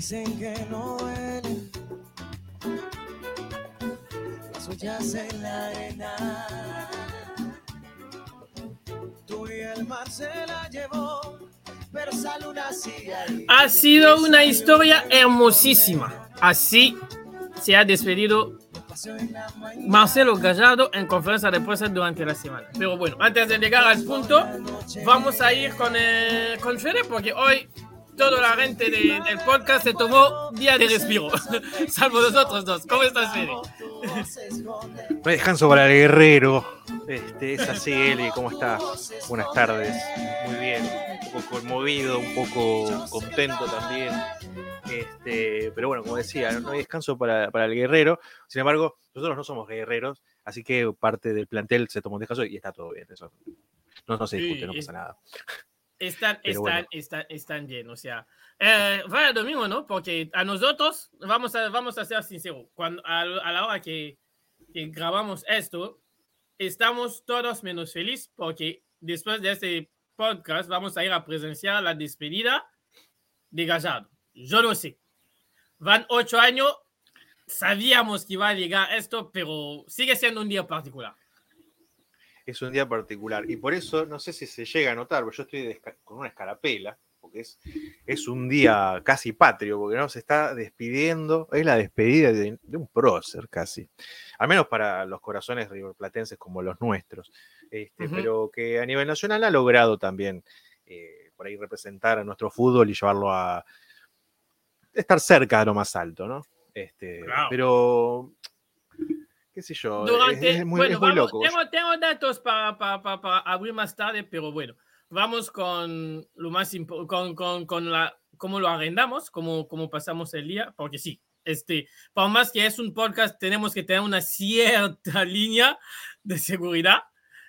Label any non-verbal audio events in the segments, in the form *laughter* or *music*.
Dicen que no duele. Las huellas en la arena. Tú y el mar se la llevó, pero esa luna sigue ahí. Ha sido una historia hermosísima. Así se ha despedido Marcelo Gallardo en conferencia de prensa durante la semana. Pero bueno, antes de llegar al punto, vamos a ir con, eh, con Fede porque hoy toda la gente de- del podcast se tomó día de respiro, *laughs* salvo nosotros dos. ¿Cómo estás, Fede? No descanso para el guerrero. Este, es así, Eli, ¿cómo estás? Buenas tardes. Muy bien. Un poco conmovido, un poco contento también. Este, pero bueno, como decía, no hay descanso para, para el guerrero. Sin embargo, nosotros no somos guerreros, así que parte del plantel se tomó un descanso y está todo bien. Eso no, no se discute, no pasa nada. Están, están, bueno. están, están llenos. O sea, eh, vaya domingo, ¿no? Porque a nosotros, vamos a, vamos a ser sinceros, cuando, a, a la hora que, que grabamos esto, estamos todos menos felices porque después de este podcast vamos a ir a presenciar la despedida de Gallardo. Yo lo sé. Van ocho años, sabíamos que iba a llegar esto, pero sigue siendo un día particular. Es un día particular. Y por eso, no sé si se llega a notar, porque yo estoy de con una escarapela, porque es, es un día casi patrio, porque no se está despidiendo, es la despedida de, de un prócer casi. Al menos para los corazones riverplatenses como los nuestros. Este. Pero que a nivel nacional ha logrado también eh, por ahí representar a nuestro fútbol y llevarlo a estar cerca de lo más alto, ¿no? Este, Claro. Pero qué sé yo, Durante, es, muy, bueno, es muy vamos- loco. Tengo, tengo datos para, para, para, para abrir más tarde, pero bueno, vamos con lo más con, con, con la cómo lo arrendamos, cómo, cómo pasamos el día, porque sí, este, por más que es un podcast, tenemos que tener una cierta *laughs* línea de seguridad.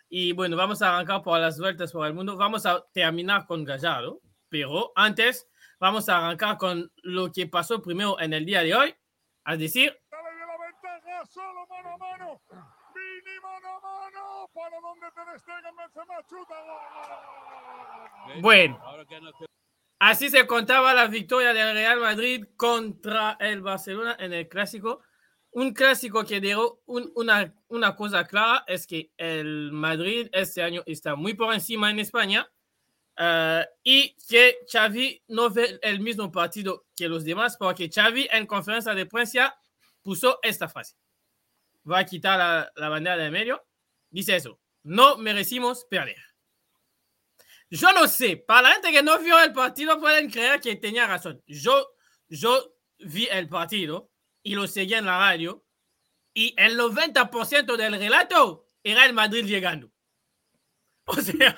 Y bueno, vamos a arrancar por las vueltas por el mundo. Vamos a terminar con Gallardo, pero antes vamos a arrancar con lo que pasó primero en el día de hoy, es decir, Dale de la ventaja, solo mano. Bueno, así se contaba la victoria del Real Madrid contra el Barcelona en el clásico. Un clásico que un- una, una cosa clara, es que el Madrid este año está muy por encima en España eh, y que Xavi no ve el mismo partido que los demás porque Xavi en conferencia de prensa puso esta frase. Va a quitar la, la bandera de medio. Dice eso. No merecimos perder. Yo no sé, para la gente que no vio el partido pueden creer que tenía razón. Yo, yo vi el partido y lo seguí en la radio y el 90% del relato era el Madrid llegando. *laughs* O sea,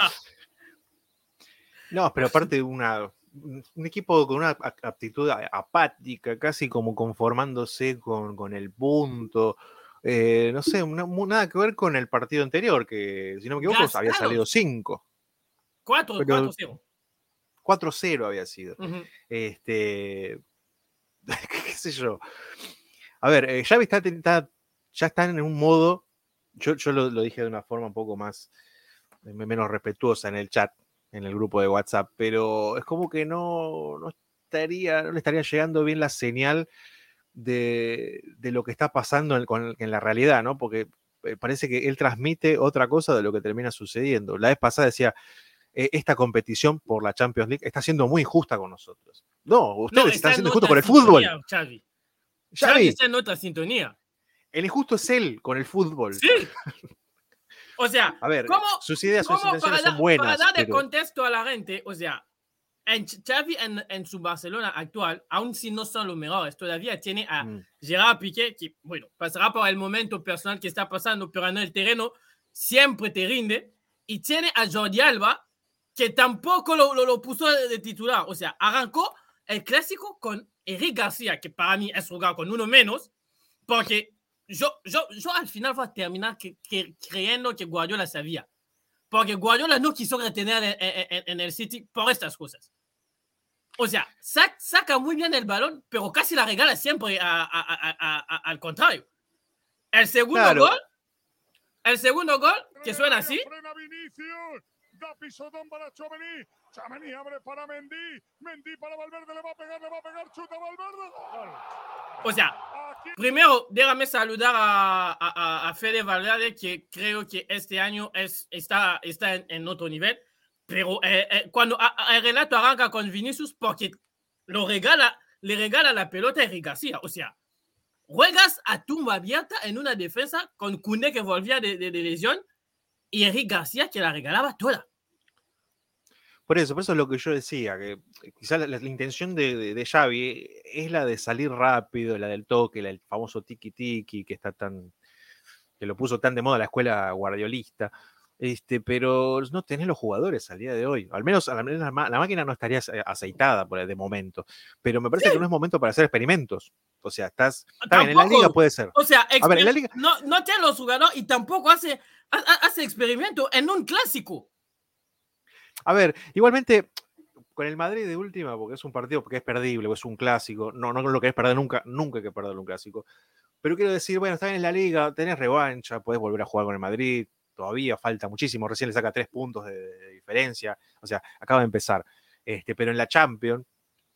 No, pero aparte de una, un equipo con una aptitud apática, casi como conformándose con, con el punto. Eh, no sé, una- nada que ver con el partido anterior, que si no me equivoco había salido 5. 4 Pero- 4-0. 4-0 había sido. Este, *laughs* qué sé yo. A ver, eh, Xavi está, está- ya están en un modo, yo, yo lo, lo dije de una forma un poco más, menos respetuosa en el chat, en el grupo de WhatsApp, pero es como que no, no estaría, no le estaría llegando bien la señal de, de lo que está pasando en, con- en la realidad, ¿no? Porque eh, parece que él transmite otra cosa de lo que termina sucediendo. La vez pasada decía, eh, esta competición por la Champions League está siendo muy injusta con nosotros. No, ustedes No, están está siendo en injustos con el fútbol. sintonía, Xavi. Xavi Xavi, está en otra sintonía. el injusto es él con el fútbol. Sí. O sea, A ver, ¿cómo, sus ideas, sus ¿Cómo para, intenciones son buenas. para dar pero- contexto a la gente, o sea, en Xavi en, en su Barcelona actual, aun si no son los mejores, todavía tiene a Mm, Gerard Piqué, que, bueno, pasará por el momento personal que está pasando, pero en el terreno siempre te rinde, y tiene a Jordi Alba, que tampoco lo, lo, lo puso de, titular, o sea, arrancó el clásico con Eric García, que para mí es jugar con uno menos, porque yo, yo, yo al final voy a terminar que- que- creyendo que Guardiola sabía. Porque Guardiola no quiso retener en, en- en- en el City por estas cosas. O sea, sac- saca muy bien el balón, pero casi la regala siempre a- a- a- a- a- al contrario. El segundo Claro. gol, el segundo gol, que suena así. Da pisotón para Chomení. Chomení abre para Mendy. Mendy para Valverde. Le va a pegar, le va a pegar. Chuta Valverde. O sea, primero déjame saludar a, a, a- a Fede Valverde, que creo que este año es, está, está en, en otro nivel. Pero eh, eh, cuando el relato arranca con Vinicius, porque lo regala, le regala la pelota a Eric García. O sea, juegas a tumba abierta en una defensa con Cunde que volvía de, de- de lesión y Eric García que la regalaba toda. Por eso, por eso es lo que yo decía, que quizás la, la intención de, de, de Xavi es la de salir rápido, la del toque, la del famoso tiki-tiki, que está tan, que lo puso tan de moda la escuela guardiolista. Este, pero no tenés los jugadores al día de hoy. Al menos, al menos la, máquina no estaría ace- aceitada por el de momento. Pero me parece que no es momento para hacer experimentos. O sea, estás. Está bien, en la liga puede ser. O sea, A ver, en la exper- liga- no, no tiene los jugadores y tampoco hace, ha- ha- hace experimento en un clásico. A ver, igualmente, con el Madrid de última, porque es un partido que es perdible, o es un clásico, no, no lo querés perder nunca, nunca hay que perder un clásico. Pero quiero decir, bueno, está bien en la liga, tenés revancha, podés volver a jugar con el Madrid, todavía falta muchísimo, recién le saca tres puntos de, de diferencia, o sea, acaba de empezar. Este, pero en la Champions,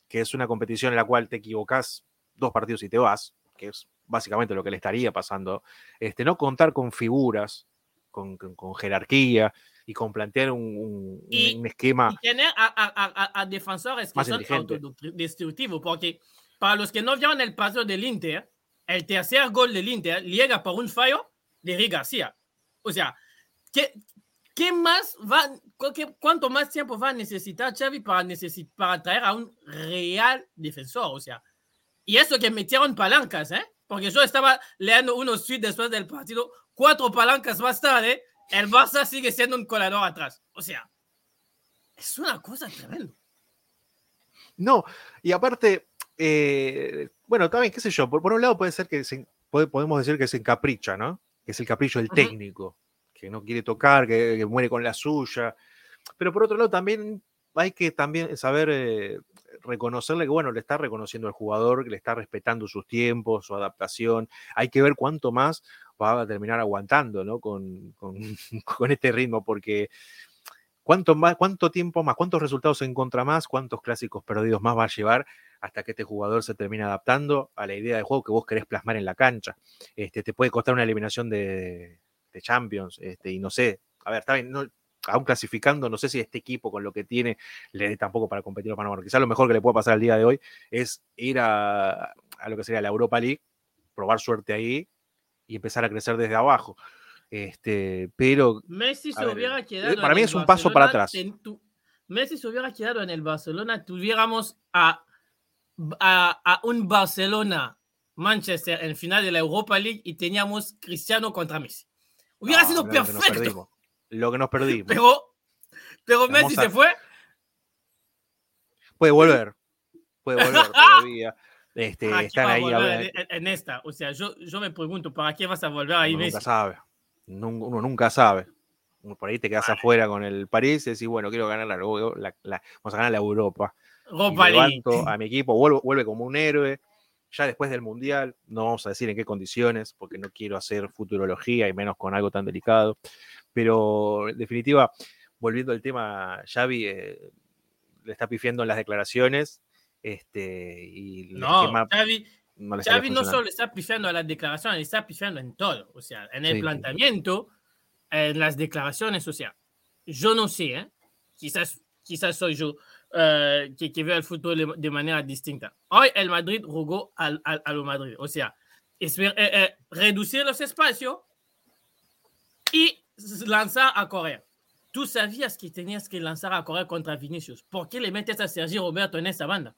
que es una competición en la cual te equivocás dos partidos y te vas, que es básicamente lo que le estaría pasando, este, no contar con figuras, con, con- con jerarquía y con plantear un, un- Y- un esquema. Y tener a, a- a- a- defensores que son autodestructivos. Porque para los que no vieron el partido del Inter, el tercer gol del Inter llega por un fallo de Eric García. O sea, ¿qué, qué más va, qué- cuánto más tiempo va a necesitar Xavi para, necesi- para traer a un real defensor? O sea, y eso que metieron palancas, ¿eh? Porque yo estaba leyendo unos tweets después del partido, cuatro palancas más tarde, el Barça sigue siendo un colador atrás. O sea, es una cosa tremenda. No, y aparte, eh, bueno, también, qué sé yo, por, por un lado puede ser que se- podemos decir que se encapricha, ¿no? Que es el capricho del técnico, que no quiere tocar, que, muere con la suya. Pero por otro lado, también hay que también saber eh, reconocerle que, bueno, le está reconociendo al jugador, que le está respetando sus tiempos, su adaptación. Hay que ver cuánto más va a terminar aguantando, ¿no? Con, con, *laughs* con este ritmo, porque ¿Cuánto, más, ¿Cuánto tiempo más? ¿Cuántos resultados en contra más? ¿Cuántos clásicos perdidos más va a llevar hasta que este jugador se termine adaptando a la idea de juego que vos querés plasmar en la cancha? Este, te puede costar una eliminación de, de Champions, este, y no sé, a ver, está bien, no, aún clasificando, no sé si este equipo con lo que tiene le dé tampoco para competir los Panamá. Quizás lo mejor que le pueda pasar al día de hoy es ir a, a lo que sería la Europa League, probar suerte ahí y empezar a crecer desde abajo. Este, pero Messi A se ver, hubiera eh, quedado. para mí es un paso para Barcelona, atrás. tu- Messi se hubiera quedado en el Barcelona, tuviéramos a, a, a un Barcelona-Manchester en final de la Europa League y teníamos Cristiano contra Messi. Hubiera no, sido perfecto. Lo que nos perdimos. Pero, pero Messi se fue. Puede volver. Puede volver *laughs* todavía. Este, ¿Para qué están ahí. en, en esta? O sea, yo, yo me pregunto, ¿para qué vas a volver ahí, uno Messi? nunca sabe. Uno nunca sabe. Por ahí te quedas afuera con el París y decís, bueno, quiero ganar la, la- la- vamos a ganar la Europa. Y Europa League. levanto a mi equipo, vuelvo- vuelve como un héroe. Ya después del Mundial, no vamos a decir en qué condiciones, porque no quiero hacer futurología y menos con algo tan delicado. Pero en definitiva, volviendo al tema, Xavi eh, le está pifiando en las declaraciones. Este, y No, Xavi, no Xavi no solo está pifiando a las declaraciones, está pifiando en todo. O sea, en el Sí. planteamiento, en las declaraciones, o sea, yo no sé, ¿eh? quizás, quizás soy yo eh, que, que veo el fútbol de, manera distinta. Hoy el Madrid jugó al, al, a lo Madrid. O sea, esper- eh, eh, reducir los espacios y lanzar a correr. Tú sabías que tenías que lanzar a correr contra Vinicius. ¿Por qué le metes a Sergio Roberto en esa banda?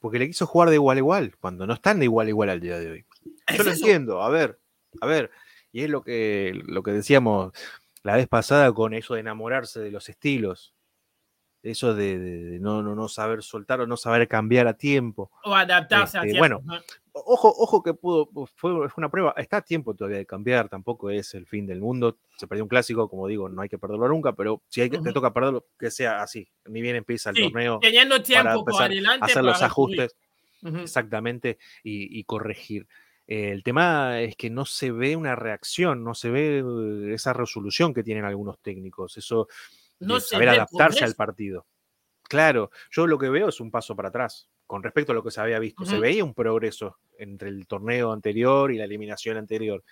porque le quiso jugar de igual a igual, cuando no están de igual a igual al día de hoy. Es Yo lo eso. entiendo, a ver, a ver, y es lo que, lo que decíamos la vez pasada con eso de enamorarse de los estilos, eso de, de- de no, no, no saber soltar o no saber cambiar a tiempo. O adaptarse a Este, tiempo. bueno, ¿no? Ojo, ojo que pudo, fue, una prueba, está a tiempo todavía de cambiar, tampoco es el fin del mundo, se perdió un clásico, como digo, no hay que perderlo nunca, pero si hay que, te toca perderlo, que sea así, ni bien empieza el Sí, torneo, teniendo tiempo por empezar adelante hacer para los ajustes exactamente y, y corregir. El tema es que no se ve una reacción, no se ve eh, esa resolución que tienen algunos técnicos, eso No de saber adaptarse al partido. Claro, yo lo que veo es un paso para atrás con respecto a lo que se había visto. Se veía un progreso entre el torneo anterior y la eliminación anterior.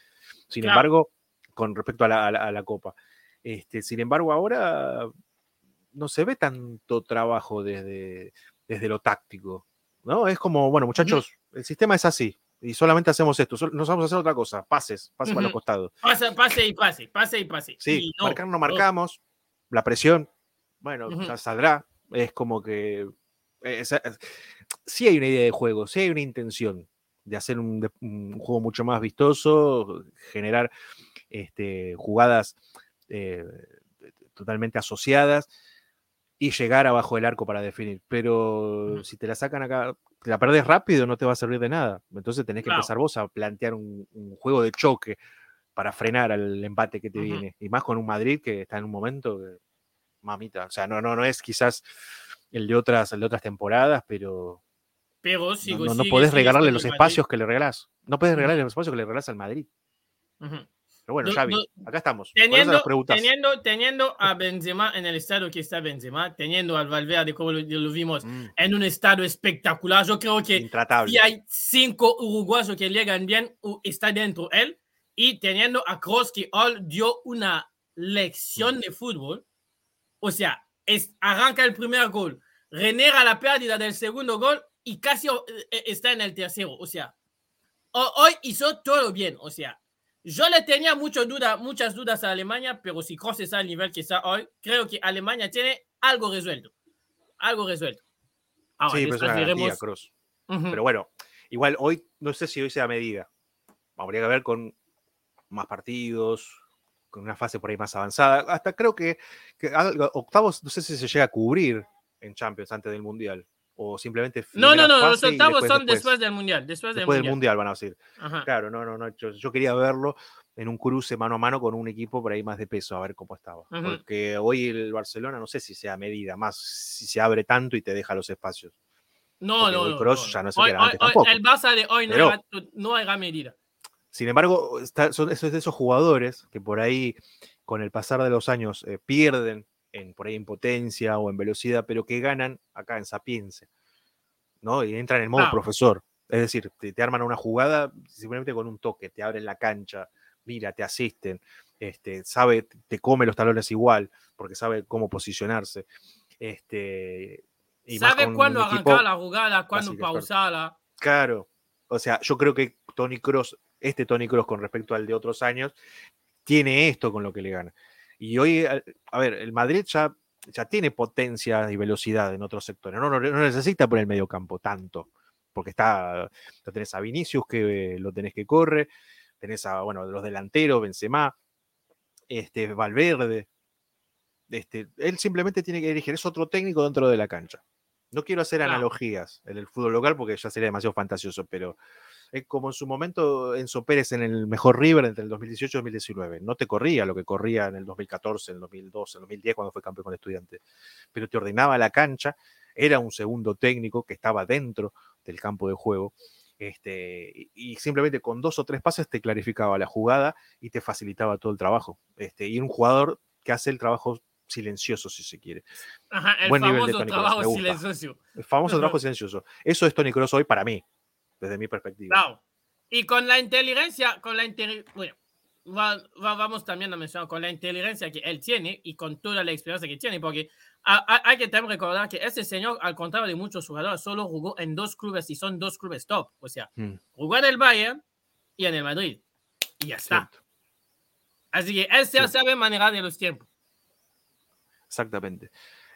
Sin Claro. embargo, con respecto a la, a la- a la Copa. Este, sin embargo, ahora no se ve tanto trabajo desde, desde lo táctico. ¿no? Es como, bueno, muchachos, el sistema es así. Y solamente hacemos esto, no vamos a hacer otra cosa. Pases, pases para los costados. Pase, pase y pase, pase y pase. Sí, Y no, marcar no no. marcamos, la presión, bueno, saldrá. Es como que. es- es- sí hay una idea de juego, sí hay una intención de hacer un, de- un juego mucho más vistoso, generar este, jugadas eh, totalmente asociadas y llegar abajo del arco para definir. Pero si te la sacan acá, la perdés rápido, no te va a servir de nada. Entonces tenés que Claro. empezar vos a plantear un, un juego de choque para frenar al empate que te viene. Y más con un Madrid que está en un momento que, mamita, o sea, no, no, no es quizás el de otras, el de otras temporadas, pero Pero no, sigo, no, no sigue- podés sigue regalarle los Madrid. espacios que le regalás. No podés regalarle los espacios que le regalás al Madrid. Pero bueno, No- Xavi, no- acá estamos. Teniendo, teniendo, teniendo a Benzema en el estado que está Benzema, teniendo al Valverde como lo, lo vimos Mm, en un estado espectacular, yo creo que intratable. si hay cinco uruguayos que llegan bien, está dentro él. Y teniendo a Kroos que hoy dio una lección de fútbol. O sea, es, arranca el primer gol, renega la pérdida del segundo gol y casi eh, está en el tercero. O sea, ho- hoy hizo todo bien. O sea, yo le tenía mucho duda, muchas dudas a Alemania, pero si Kroos está al nivel que está hoy, creo que Alemania tiene algo resuelto. Algo resuelto. Ahora, sí, pero veremos. Pero bueno, igual hoy, no sé si hoy sea medida. Habría que ver con más partidos, con una fase por ahí más avanzada. Hasta creo que, que octavos, no sé si se llega a cubrir en Champions antes del Mundial. O simplemente. No, no, no, los octavos después- son después- después del Mundial. Después, después del del Mundial. Van a decir. Ajá. Claro, no, no, no. Yo, yo quería verlo en un cruce mano a mano con un equipo por ahí más de peso, a ver cómo estaba. Porque hoy el Barcelona no sé si sea medida, más si se abre tanto y te deja los espacios. No, no, no. No. ya no que Hoy- antes el Barça de hoy no, era medida. Sin embargo, está- son esos de esos jugadores que por ahí, con el pasar de los años, eh, pierden en, por ahí en potencia o en velocidad, pero que ganan acá en sapiencia, ¿no? Y entran en modo Claro. profesor. Es decir, te, te arman una jugada simplemente con un toque, te abren la cancha, mira, te asisten, este, sabe, te come los talones igual, porque sabe cómo posicionarse. Este, y Sabe cuándo arrancar la jugada, cuándo pausarla. Claro. O sea, yo creo que Tony Cross, este Tony Cross con respecto al de otros años, tiene esto con lo que le gana. Y hoy, a ver, el Madrid ya, ya tiene potencia y velocidad en otros sectores. No, no, no necesita por el medio campo tanto. Porque está, lo tenés a Vinicius, que lo tenés que corre, tenés a, bueno, los delanteros, Benzema, este, Valverde. Este, él simplemente tiene que dirigir, es otro técnico dentro de la cancha. No quiero hacer analogías en el fútbol local porque ya sería demasiado fantasioso, pero es como en su momento Enzo Pérez en el mejor River entre el 2018 y 2019. No te corría lo que corría en el 2014, en el 2012, en el 2010 cuando fue campeón con estudiantes, pero te ordenaba la cancha, era un segundo técnico que estaba dentro del campo de juego. Este, y- simplemente con dos o tres pases te clarificaba la jugada y te facilitaba todo el trabajo. Este, y un jugador que hace el trabajo silencioso, si se quiere. Ajá, el Buen nivel de famoso Kroos, trabajo silencioso. El famoso trabajo silencioso. Eso es Tony Cross hoy para mí, desde mi perspectiva. Claro. Y con la inteligencia, con la inteligencia, bueno, va- va- vamos también a mencionar con la inteligencia que él tiene y con toda la experiencia que tiene, porque ha- ha- hay que también recordar que este señor, al contrario de muchos jugadores, solo jugó en dos clubes y son dos clubes top. O sea, Mm, jugó en el Bayern y en el Madrid. Y ya está. cierto, Así que él se sabe manejar de los tiempos. exactamente.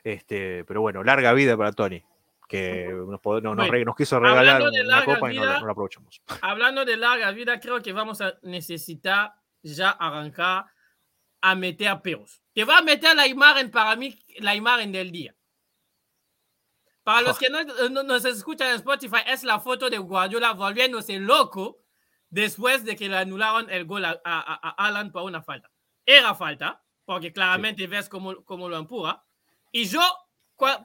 Este, pero bueno, larga vida para Tony, que nos, no- nos, Bueno, re- nos quiso regalar hablando de una copa y no, vida, no la aprovechamos. *laughs* Hablando de larga vida, creo que vamos a necesitar ya arrancar a meter peros. Te va a meter la imagen para mí, la imagen del día. Para los Oh. que no, no- nos escuchan en Spotify, es la foto de Guardiola volviéndose loco después de que le anularon el gol a, a, a- a Alan por una falta. Era falta, porque claramente ves cómo, cómo lo empuja. Y yo,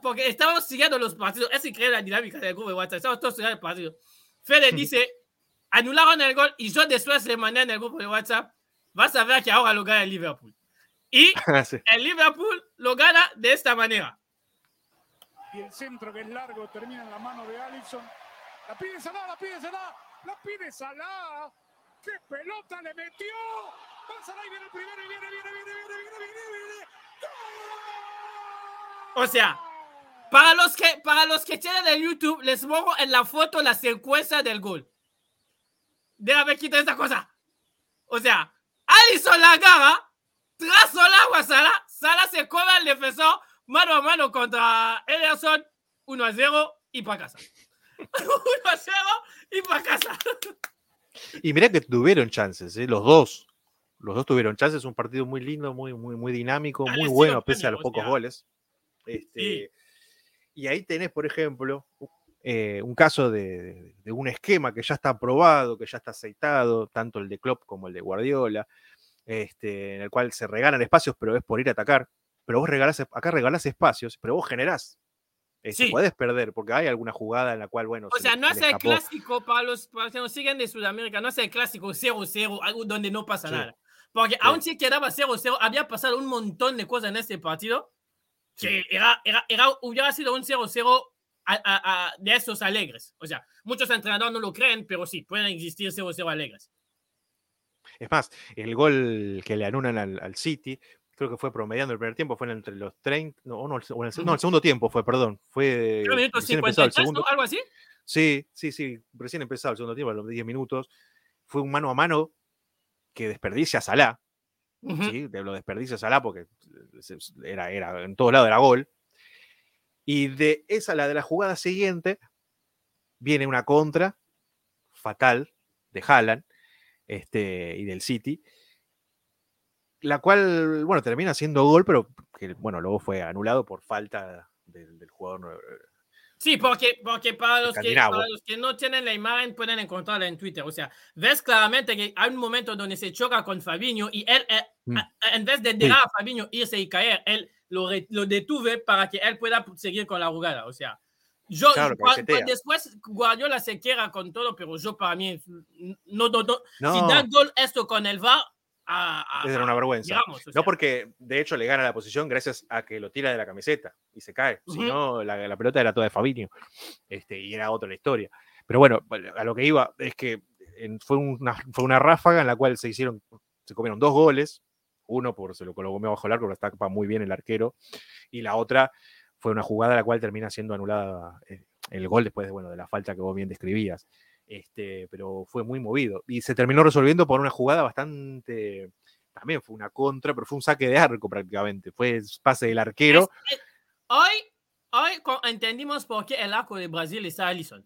porque estábamos siguiendo los partidos, es increíble la dinámica del grupo de WhatsApp, estamos todos siguiendo el partido. Fede dice, anularon el gol y yo después le mandé en el grupo de WhatsApp, vas a ver que ahora lo gana el Liverpool. Y *laughs* Sí. el Liverpool lo gana de esta manera. Y el centro que es largo termina en la mano de Allison. La pide Salah, la pide Salah, la pide Salah. ¡Qué pelota le metió! Va Salah y viene el primero y viene, viene, viene, viene, viene, viene, viene. ¡Gol! O sea, Para los que, para los que tienen el YouTube, les pongo en la foto la secuencia del gol. Déjame quitar esta cosa. O sea, Alisson la agarra, trazo el agua a Salah, Salah se come al defensor, mano a mano contra Ederson, 1 a 0 y para casa. *laughs* 1 a 0 y para casa. Y mirá que tuvieron chances, ¿eh? los dos. Los dos tuvieron chances, un partido muy lindo, muy, muy, muy dinámico, muy bueno, pese a los pocos goles. Este, Sí. Y ahí tenés, por ejemplo, eh, un caso de, de- de un esquema que ya está aprobado, que ya está aceitado, tanto el de Klopp como el de Guardiola, este, en el cual se regalan espacios, pero es por ir a atacar. Pero vos regalás, acá regalás espacios, pero vos generás. Este, Sí. Podés perder, porque hay alguna jugada en la cual, bueno, O se sea, le- no le el clásico para los, para los que nos siguen de Sudamérica, no es el clásico 0-0, algo donde no pasa Sí. nada. Porque aún si quedaba 0-0, había pasado un montón de cosas en este partido que era, era, era, hubiera sido un 0-0 a- a- a- de esos alegres. O sea, muchos entrenadores no lo creen, pero sí, pueden existir 0-0 alegres. Es más, el gol que le anulan al, al City, creo que fue promediando el primer tiempo, fue entre los 30, no, no, el, no, segundo tiempo fue, perdón, fue minutos recién empezado el 53, segundo. ¿no? Algo así. Sí, sí, sí, recién empezado el segundo tiempo, a los 10 minutos. Fue un mano a mano que desperdicia a Salah, Ujú. ¿sí? De- Lo desperdicia Salah porque se- era, era, en todos lados era gol. Y de esa, la de la jugada siguiente, viene una contra fatal de Haaland este, y del City, la cual, bueno, termina siendo gol, pero que, bueno, luego fue anulado por falta del, del jugador. Sí, porque, porque para, los que, para los que no tienen la imagen pueden encontrarla en Twitter. O sea, ves claramente que hay un momento donde se choca con Fabinho y él, eh, Mm. en vez de dejar a Fabinho irse y caer, él lo, lo detuve para que él pueda seguir con la jugada. O sea, yo, Claro, después Guardiola se queda con todo, pero yo para mí, no, no, no. si No, da gol esto con el VAR, a, a- era una vergüenza. digamos, o sea, No porque de hecho le gana la posición gracias a que lo tira de la camiseta y se cae. Si Ujú. no, la, la pelota era toda de Fabinho. Este, y era otra la historia. Pero bueno, a lo que iba es que en- fue, una, fue una ráfaga en la cual se hicieron, se comieron dos goles. Uno por se lo colocó bajo el arco, porque está muy bien el arquero. Y la otra fue una jugada la cual termina siendo anulada eh, el gol después de, bueno, de la falta que vos bien describías. Este, pero fue muy movido. Y se terminó resolviendo por una jugada bastante. También fue una contra, pero fue un saque de arco prácticamente. Fue pase del arquero. hoy, hoy entendimos por qué el arco de Brasil está Alisson.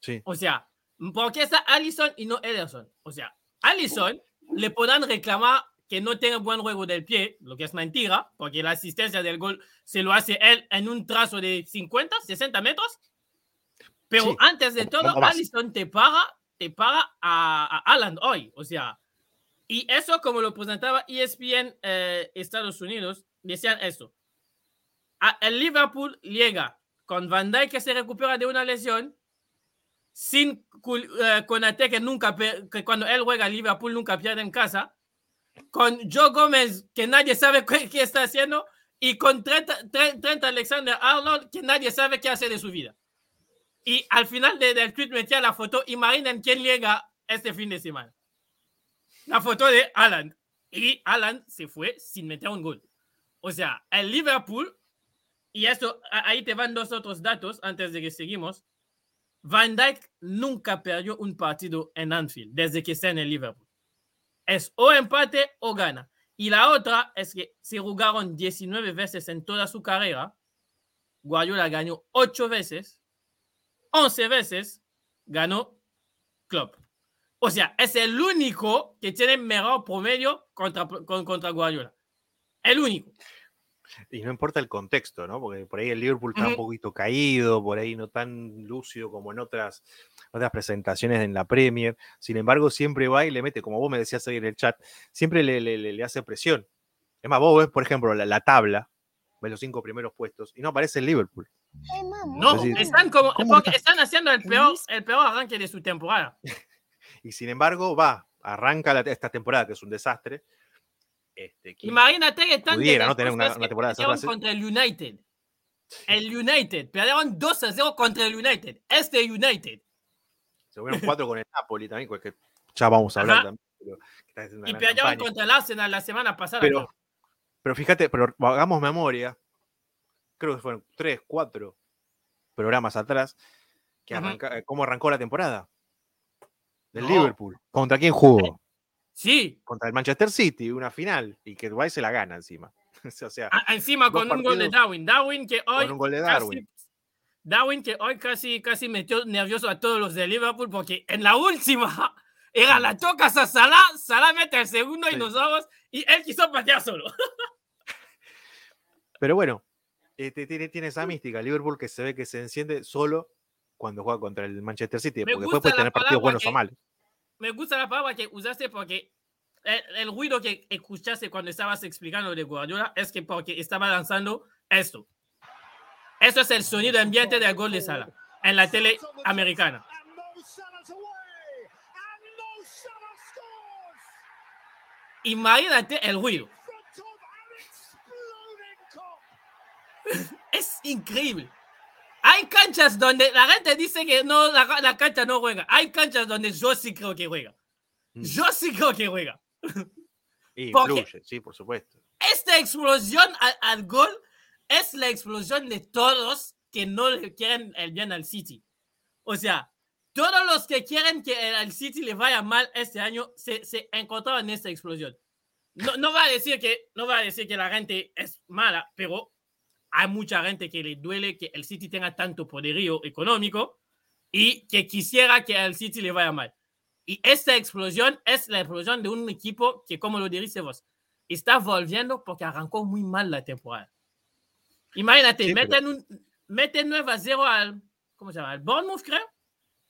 Sí. O sea, ¿por qué está Allison y no Ederson? O sea, Allison le podrán reclamar que no tenga buen juego del pie, lo que es mentira, porque la asistencia del gol se lo hace él en un trazo de 50, 60 metros. Pero Sí, antes de todo. Allison te para, te para a, a Haaland hoy. O sea, y eso como lo presentaba ESPN eh, Estados Unidos, decían eso. A- el Liverpool llega con Van Dijk que se recupera de una lesión, sin eh, Konate que nunca que cuando él juega Liverpool nunca pierde en casa, con Joe Gómez que nadie sabe qué, qué está haciendo y con Trent, Trent- Trent Alexander Arnold que nadie sabe qué hace de su vida. Y al final de- del tweet metía la foto, imaginen quién llega este fin de semana. La foto de Alan. Y Alan se fue sin meter un gol. O sea, el Liverpool, y esto, ahí te van dos otros datos antes de que seguimos. Van Dijk nunca perdió un partido en Anfield desde que está en el Liverpool. Es o empate o gana. Y la otra es que se jugaron 19 veces en toda su carrera. Guardiola ganó 8 veces. 11 veces ganó Klopp. O sea, es el único que tiene mejor promedio contra, con- contra Guardiola. El único. Y no importa el contexto, ¿no? Porque por ahí el Liverpool está un poquito caído, por ahí no tan lúcido como en otras, otras presentaciones en la Premier. Sin embargo, siempre va y le mete, como vos me decías ahí en el chat, siempre le, le- le- le hace presión. Es más, vos ves, por ejemplo, la, la tabla, ves los cinco primeros puestos y no aparece el Liverpool. No, están como están haciendo el peor, el peor arranque de su temporada. *laughs* Y sin embargo, va, arranca la- esta temporada, que es un desastre. Este, ¿quién- Imagínate que tan pudiera, ¿no? tener una- desastrosos una que temporada de contra el United. El United. Perdieron 2 a 0 contra el United. Este United. Se fueron cuatro con el Napoli también, pues que ya vamos a hablar Ajá. también. pero Y perdieron campaña. contra el Arsenal la semana pasada. Pero. Pero fíjate, pero hagamos memoria. Creo que fueron tres, cuatro programas atrás. Que arranca- eh, ¿Cómo arrancó la temporada? Del No. Liverpool. ¿Contra quién jugó? Sí. Contra el Manchester City, una final. Y que Dubai se la gana encima. *laughs* o sea, a- encima con un gol de Darwin. Darwin que hoy. con un gol de casi- Darwin. Darwin que hoy casi, casi metió nervioso a todos los de Liverpool porque en la última era la tocas a Salah, Salah mete el segundo y Sí. nos vamos y él quiso patear solo. *laughs* Pero bueno, este, tiene, tiene esa mística. Liverpool que se ve que se enciende solo cuando juega contra el Manchester City. Me Porque después puede tener partidos buenos que- o malos. Me gusta la palabra que usaste porque el, el ruido que escuchaste cuando estabas explicando de Guardiola es que porque estaba lanzando esto. Eso es el sonido ambiente del gol de Salah en la tele americana. Imagínate el ruido. Es increíble. Hay canchas donde la gente dice que no, la, la cancha no juega. Hay canchas donde yo sí creo que juega. Mm. Yo sí creo que juega. Y *laughs* influye, sí, por supuesto. Esta explosión al, al gol es la explosión de todos que no le quieren el bien al City. O sea, todos los que quieren que el- al City le vaya mal este año se, se encontraron en esta explosión. No, no va a decir que no va a decir que la gente es mala, pero hay mucha gente que le duele que el City tenga tanto poderío económico y que quisiera que al City le vaya mal. Y esta explosión es la explosión de un equipo que, como lo dice vos, está volviendo porque arrancó muy mal la temporada. Imagínate, Sí, pero- meten, un, meten 9 a 0 al, ¿cómo se llama? Al Bournemouth, creo.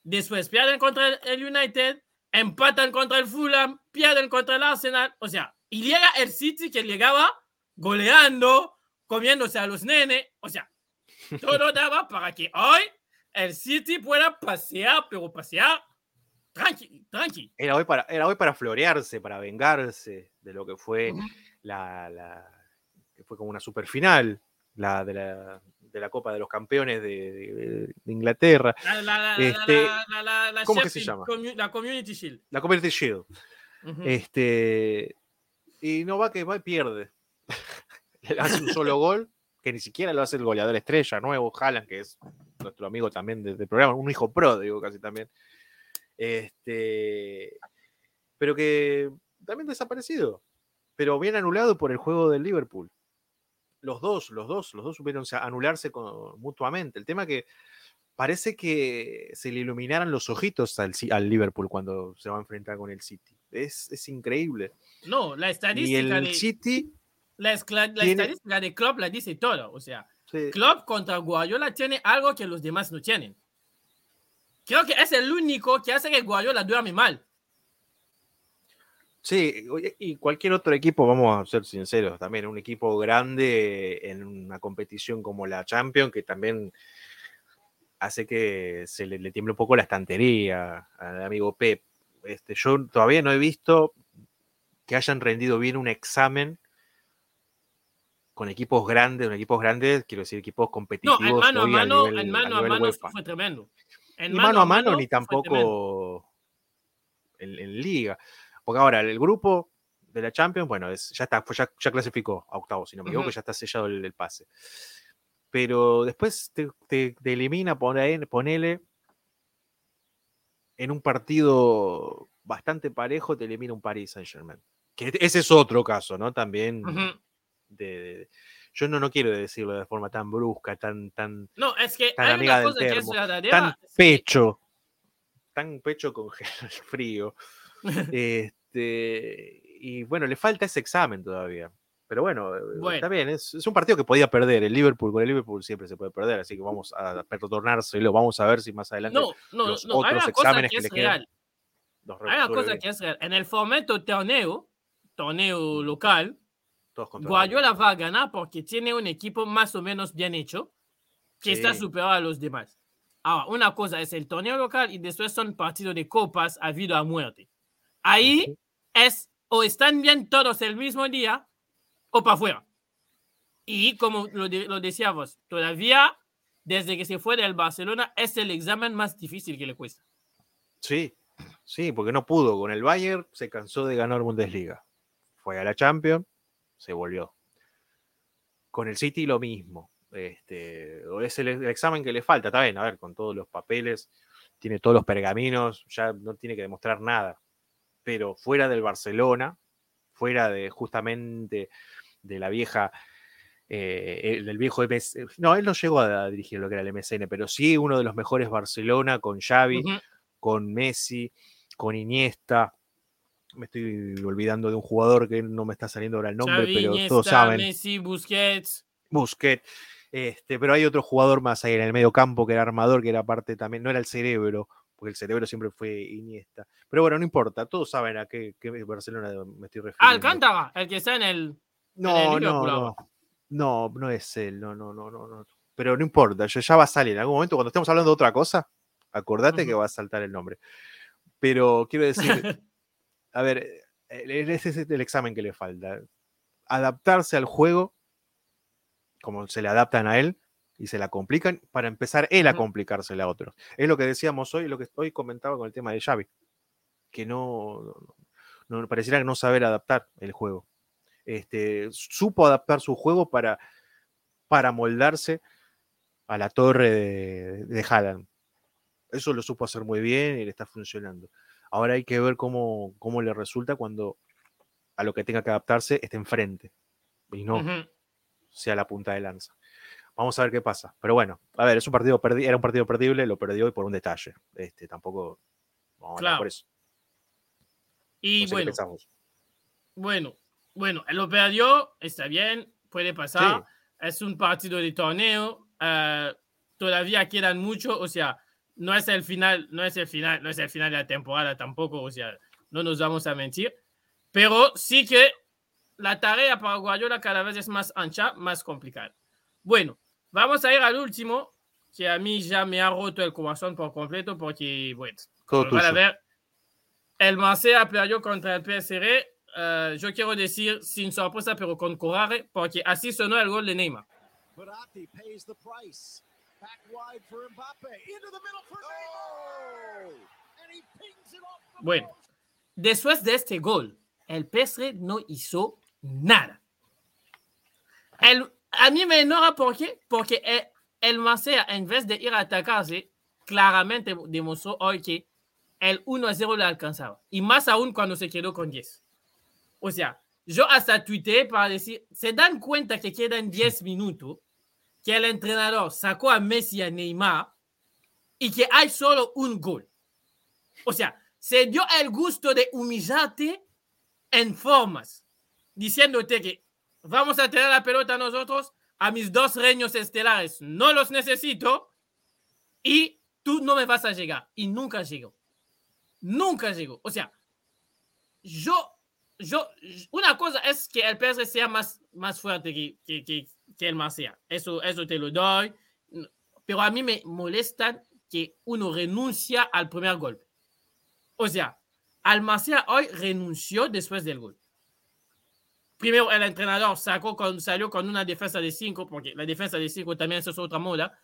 Después pierden contra el United, empatan contra el Fulham, pierden contra el Arsenal. O sea, y llega el City que llegaba goleando, comiéndose a los nenes. O sea, todo daba para que hoy el City pueda pasear, pero pasear tranqui, tranqui. Era hoy, para, era hoy para florearse, para vengarse de lo que fue la, la- que fue como una superfinal, la de la, de la Copa de los Campeones de, de- de Inglaterra, La, Este, ¿cómo que se llama? La Community Shield. la Community Shield. Ujú. Este, y no va que va y pierde. *laughs* Le hace un solo gol, que ni siquiera lo hace el goleador estrella nuevo, Haaland, que es nuestro amigo también de- del programa, un hijo pro, digo casi también. Este, pero que también desaparecido, pero bien anulado por el juego del Liverpool. Los dos, los dos, los dos supieron anularse con- mutuamente. El tema que parece que se le iluminaran los ojitos al, Liverpool cuando se va a enfrentar con el City. Es, es increíble. No, la Y estadística, el de, City, la, la tiene- estadística de Klopp la dice todo. O sea, sí, Klopp contra Guardiola tiene algo que los demás no tienen. Creo que es el único que hace que Guardiola duerme mal. Sí, y cualquier otro equipo, vamos a ser sinceros, también un equipo grande en una competición como la Champions, que también hace que se le, le tiemble un poco la estantería al amigo Pep. Este, yo todavía no he visto que hayan rendido bien un examen con equipos grandes, con equipos grandes, quiero decir, equipos No, competitivos. en mano a mano, nivel- en mano a mano fue tremendo. En ni mano a mano, ni tampoco en, en liga. Porque ahora el grupo de la Champions, bueno, es, ya está, ya, ya clasificó a octavos, si no me equivoco, Ujú. ya está sellado el, el pase. Pero después te, te- te elimina, pone- ponele en un partido bastante parejo, te elimina un Paris Saint Germain. Que ese es otro caso, ¿no? También. De, de- yo no, no quiero decirlo de forma tan brusca, tan, tan, No, es que Tan hay amiga una del cosa que es verdadera. tan pecho, tan pecho con gel frío. *laughs* Este, y bueno, le falta ese examen todavía. Pero bueno, Bueno. está bien, es, es un partido que podía perder. El Liverpool con el Liverpool siempre se puede perder, así que vamos a perdonárselo. Vamos a ver si más adelante No, no, los no. Hay otros una cosa exámenes que que es quedan real. Hay una cosa que es real. En el formato torneo, torneo local, Todos contra Guardiola va a ganar porque tiene un equipo más o menos bien hecho que está Sí. superado a los demás. Ahora, una cosa es el torneo local y después son partidos de copas a vida o a muerte. Ahí es o están bien todos el mismo día o para afuera. Y como lo, de- lo decíamos, todavía desde que se fue del Barcelona es el examen más difícil que le cuesta. Sí, sí, porque no pudo. Con el Bayern se cansó de ganar Bundesliga. Fue a la Champions, se volvió. Con el City lo mismo. Este, es el, el examen que le falta, está bien, a ver, con todos los papeles, tiene todos los pergaminos, ya no tiene que demostrar nada. Pero fuera del Barcelona, fuera de justamente de la vieja, eh, del viejo no, él no llegó a dirigir lo que era el MSN, pero sí uno de los mejores Barcelona con Xavi, con Messi, con Iniesta. Me estoy olvidando de un jugador que no me está saliendo ahora el nombre, Xavi, pero Iniesta, todos saben. Messi, Busquets. Busquets. Este, pero hay otro jugador más ahí en el medio campo que era armador, que era parte también, no era el cerebro, porque el cerebro siempre fue Iniesta. Pero bueno, no importa, todos saben a qué, qué Barcelona me estoy refiriendo. Alcántara, el que está en el. No, no, Liverpool no. ahora. No, no es él, no, no, no, no, no. Pero no importa, ya, ya va a salir. En algún momento, cuando estemos hablando de otra cosa, acordate que va a saltar el nombre. Pero quiero decir, *laughs* a ver, eh, ese es el examen que le falta. Adaptarse al juego, como se le adaptan a él, y se la complican, para empezar él a complicársela a otros. Es lo que decíamos hoy, lo que hoy comentaba con el tema de Xavi, que no, no, no- pareciera no saber adaptar el juego. Este, supo adaptar su juego para, para moldarse a la torre de, de Haaland. Eso lo supo hacer muy bien y le está funcionando. Ahora hay que ver cómo, cómo le resulta cuando a lo que tenga que adaptarse esté enfrente y no Ujú. sea la punta de lanza. Vamos a ver qué pasa. Pero bueno, a ver, es un partido era un partido perdible, lo perdió y por un detalle. Este, tampoco vamos a Claro. por eso. Y No sé bueno, bueno, bueno, lo perdió, está bien, puede pasar. Es un partido de torneo, eh, todavía quedan mucho, o sea, no es el final, no es el final, no es el final de la temporada tampoco, o sea, no nos vamos a mentir. Pero sí que la tarea para Guardiola cada vez es más ancha, más complicada. Bueno, vamos a ir al último, que a mí ya me ha roto el corazón por completo, porque, bueno, van a ver, el Marsella perdió contra el PSR. eh, yo quiero decir sin sorpresa, pero con coraje, porque así sonó el gol de Neymar. Verratti pays the price. Back wide for Mbappe. Into the middle for Neymar. And he pings it off the Bueno. Después de este gol, el PSR no hizo nada. El, a mí me enoja ¿por qué? porque el, el Marsella, en vez de ir a atacarse, claramente demostró hoy que el 1 a 0 le alcanzaba. Y más aún cuando se quedó con 10. O sea, yo hasta tuiteé para decir, ¿se dan cuenta que quedan 10 *laughs* minutos? Que el entrenador sacó a Messi y a Neymar y que hay solo un gol. O sea, se dio el gusto de humillarte en formas, diciéndote que vamos a tener la pelota nosotros, a mis dos reños estelares no los necesito y tú no me vas a llegar. Y nunca llegó. Nunca llegó. O sea, yo, yo, una cosa es que el PSG sea más, más fuerte que, que, que el Marsella. Eso, eso te lo doy. Pero a mí me molesta que uno renuncia al primer golpe. O sea, al Marsella hoy renunció después del gol. Primero el entrenador sacó con, salió con una defensa de 5, porque la defensa de 5 también es otra moda.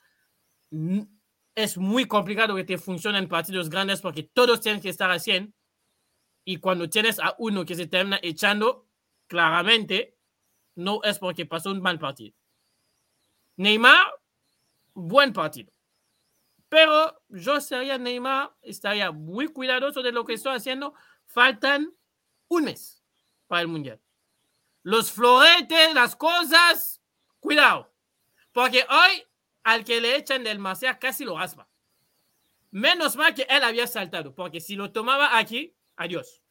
Es muy complicado que te funcione en partidos grandes porque todos tienen que estar a 100. Y cuando tienes a uno que se termina echando, claramente no es porque pasó un mal partido. Neymar, buen partido. Pero yo sería Neymar, estaría muy cuidadoso de lo que estoy haciendo. Faltan un mes para el Mundial. Los floretes, las cosas, cuidado. Porque hoy al que le echan del Marsella casi lo raspa. Menos mal que él había saltado, porque si lo tomaba aquí, adiós.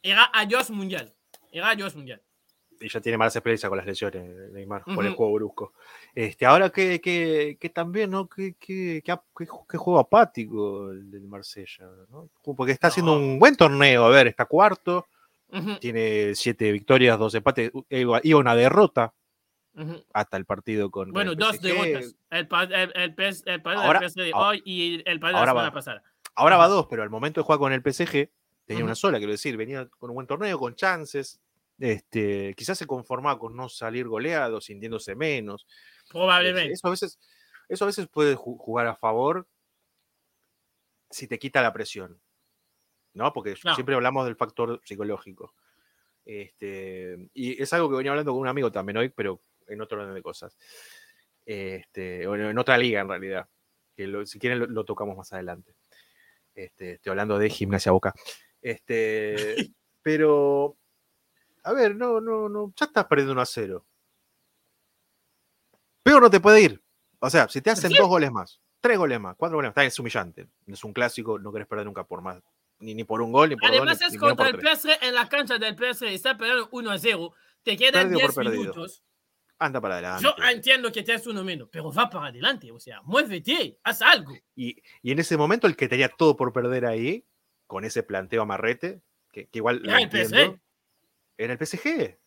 Era adiós mundial. Era adiós mundial. Y ya tiene malas experiencias con las lesiones, Neymar, por el juego brusco. Este, ahora que, que, que también, ¿no? Que, que, que, juego apático el del Marsella, ¿no? Porque está haciendo No. un buen torneo, a ver, está cuarto, tiene siete victorias, dos empates, iba, iba una derrota hasta el partido con. Bueno, dos derrotas. El, el, el, PS el partido Ahora- del PSG de ahora- hoy y el partido de la semana va. pasada. Ahora va dos, pero al momento de jugar con el PSG tenía una sola, quiero decir, venía con un buen torneo, con chances. Este, quizás se conformaba con no salir goleado, sintiéndose menos. Probablemente. Eso a veces, eso a veces puede ju- jugar a favor si te quita la presión. ¿No? Porque siempre hablamos del factor psicológico. Este, y es algo que venía hablando con un amigo también hoy, pero en otro orden de cosas. Este, en otra liga en realidad. Que lo- si quieren lo, lo tocamos más adelante. Este, estoy hablando de gimnasia boca. Este, *laughs* pero, a ver, no, no, no, ya estás perdiendo 1 a 0. Peor no te puede ir. O sea, si te hacen dos goles más, tres goles más, cuatro goles más, está es humillante. Es un clásico, no querés perder nunca por más, ni, ni por un gol, ni por Además dos, ni- es ni contra por el. PSG en la cancha del PSG. Está perdiendo 1 a 0. Te quedan Perdido por 10 perdido. minutos. Anda para adelante. Yo entiendo que tienes uno menos, pero va para adelante. O sea, muévete, haz algo. Y, y en ese momento el que tenía todo por perder ahí, con ese planteo amarrete, que, que igual lo entiendo, Era el PSG.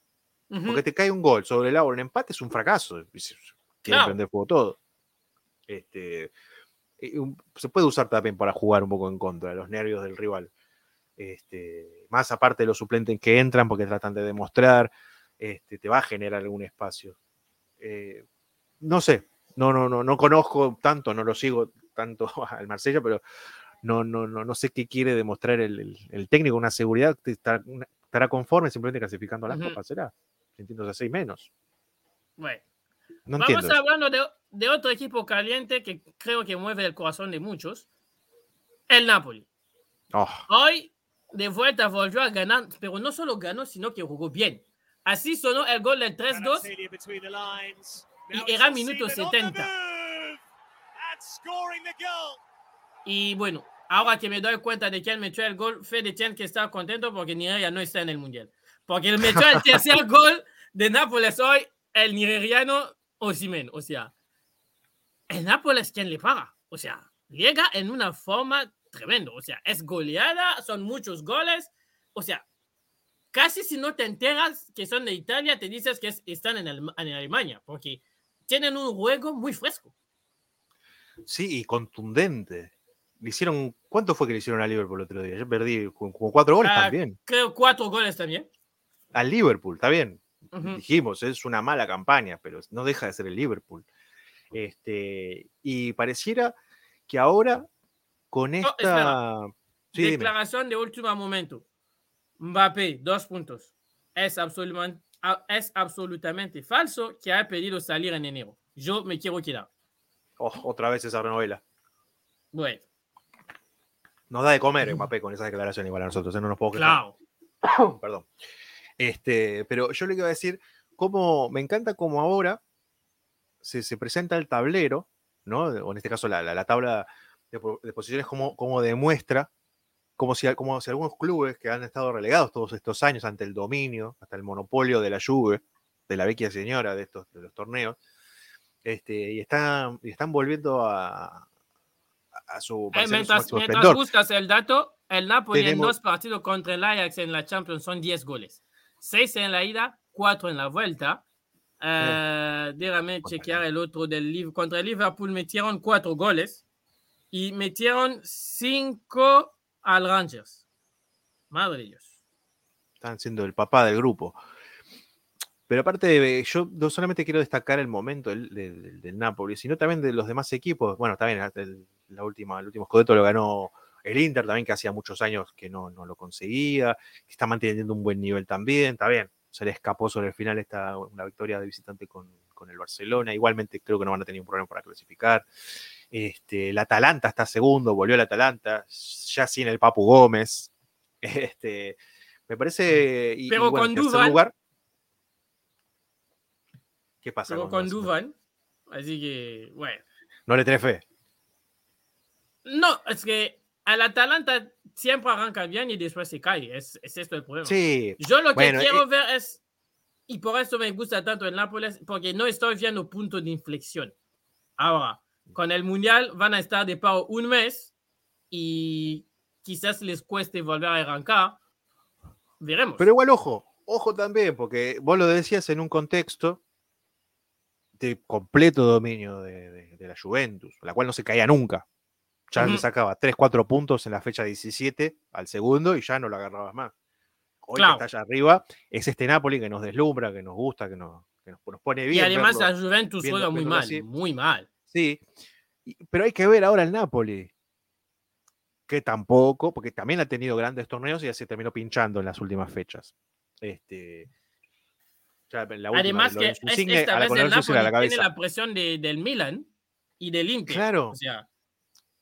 Porque te cae un gol sobre el agua, un empate es un fracaso. Quieren Claro. prender fuego todo. Este, se puede usar también para jugar un poco en contra de los nervios del rival. Este, más aparte de los suplentes que entran porque tratan de demostrar, este, te va a generar algún espacio. Eh, no sé, no, no, no, no conozco tanto, no lo sigo tanto *laughs* al Marsella, pero no, no, no, no sé qué quiere demostrar el, el- el técnico, una seguridad, que estará, conforme simplemente clasificando a las Ujú. copas, será, sintiéndose seis menos. Bueno, No vamos entiendo. hablando de, de otro equipo caliente que creo que mueve el corazón de muchos. El Napoli. Oh, Hoy, de vuelta, volvió a ganar, pero no solo ganó, sino que jugó bien. Así sonó el gol del 3-2 y era minuto 70. Y bueno, ahora que me doy cuenta de quién metió el gol, Fede tiene que estar contento porque Nigeria no está en el Mundial. Porque él metió el tercer *laughs* gol de Nápoles hoy, el nigeriano Osimhen. O sea, el Nápoles quien le paga. O sea, llega en una forma tremenda. O sea, es goleada, son muchos goles. O sea, casi si no te enteras que son de Italia, te dices que es- están en, Alema- en Alemania. Porque tienen un juego muy fresco. sí, y contundente. Le hicieron, ¿cuánto fue que le hicieron a Liverpool el otro día? Yo perdí como, cuatro goles Ah, también. Creo cuatro goles también. Al Liverpool, está bien. Dijimos, es una mala campaña, pero no deja de ser el Liverpool. Este, y pareciera que ahora con esta. espera. Sí, dime. Declaración de último momento. Mbappé, dos puntos. Es absolutamente, es absolutamente falso que ha pedido salir en enero. Yo me quiero quedar. Oh, otra vez esa novela. Bueno, Nos da de comer Mbappé con esa declaración igual a nosotros, ¿eh? no nos puedo quejar. claro. *coughs* Perdón. Este, pero yo le iba a decir, cómo, me encanta cómo ahora se, se presenta el tablero, ¿no? O en este caso la, la- la tabla de posiciones, como, como demuestra, como si, como si algunos clubes que han estado relegados todos estos años ante el dominio, hasta el monopolio de la Juve, de la vecchia señora de estos de los torneos, este, y están, y están volviendo a, a su, Eh, su mientras mientras buscas el dato, el Napoli en dos partidos contra el Ajax en la Champions son 10 goles. 6 en la ida, 4 en la vuelta. Eh, déjame chequear el otro del Liv- Contra el Liverpool metieron 4 goles y metieron 5 al Rangers. Madre de Dios. están siendo el papá del grupo. Pero aparte, eh, yo no solamente quiero destacar el momento del- del Napoli, sino también de los demás equipos. Bueno, también el, la última, el último Scudetto lo ganó el Inter, también que hacía muchos años que no, no lo conseguía, que está manteniendo un buen nivel también, está bien. Se le escapó sobre el final esta, una victoria de visitante con, con el Barcelona. Igualmente creo que no van a tener un problema para clasificar. Este, el Atalanta está segundo, volvió el Atalanta, ya sin el Papu Gómez. *laughs* Este, me parece. Y, y Pero bueno, con lugar. ¿Qué pasa? Pero con con. Así que, bueno. No le tenés fe. No, es que al Atalanta siempre arranca bien y después se cae. Es, es esto el problema. Sí, Yo lo que Bueno, quiero eh, ver es, y por eso me gusta tanto el Nápoles, porque no estoy viendo punto de inflexión. Ahora, con el Mundial van a estar de paro un mes y quizás les cueste volver a arrancar. Veremos. pero igual ojo, ojo también, porque vos lo decías en un contexto de completo dominio de, de- de la Juventus, la cual no se caía nunca. Ya le sacaba 3, 4 puntos en la fecha 17 al segundo y ya no lo agarrabas más. Hoy Claro. que está allá arriba es este Napoli que nos deslumbra, que nos gusta, que nos, que nos, pone bien. y además verlo. la Juventus juega muy mal, así. muy mal. Sí, pero hay que ver ahora el Napoli, que tampoco, porque también ha tenido grandes torneos y ya se terminó pinchando en las últimas fechas. Este, ya en la última, Además que es- esta vez el Napoli la tiene la presión de- del Milan y del Inter. Claro. O sea,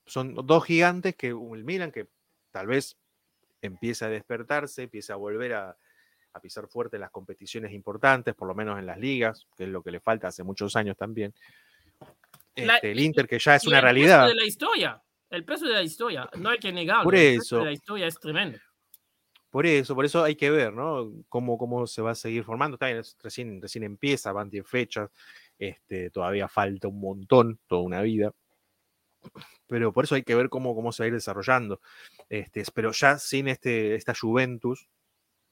Son dos gigantes que el Milan que tal vez empieza a despertarse, empieza a volver a, a pisar fuerte en las competiciones importantes, por lo menos en las ligas, que es lo que le falta hace muchos años también. La- Este, el Inter que ya es una el peso realidad. de la historia. El peso de la historia. No hay que negarlo. Por el peso eso. de la historia es tremendo. Por eso, por eso hay que ver, ¿no? Cómo, cómo se va a seguir formando. Está bien, es- recién, recién empieza, van 10 fechas, este, todavía falta un montón, toda una vida. Pero por eso hay que ver cómo, cómo se va a ir desarrollando. Este, pero ya sin este, esta Juventus,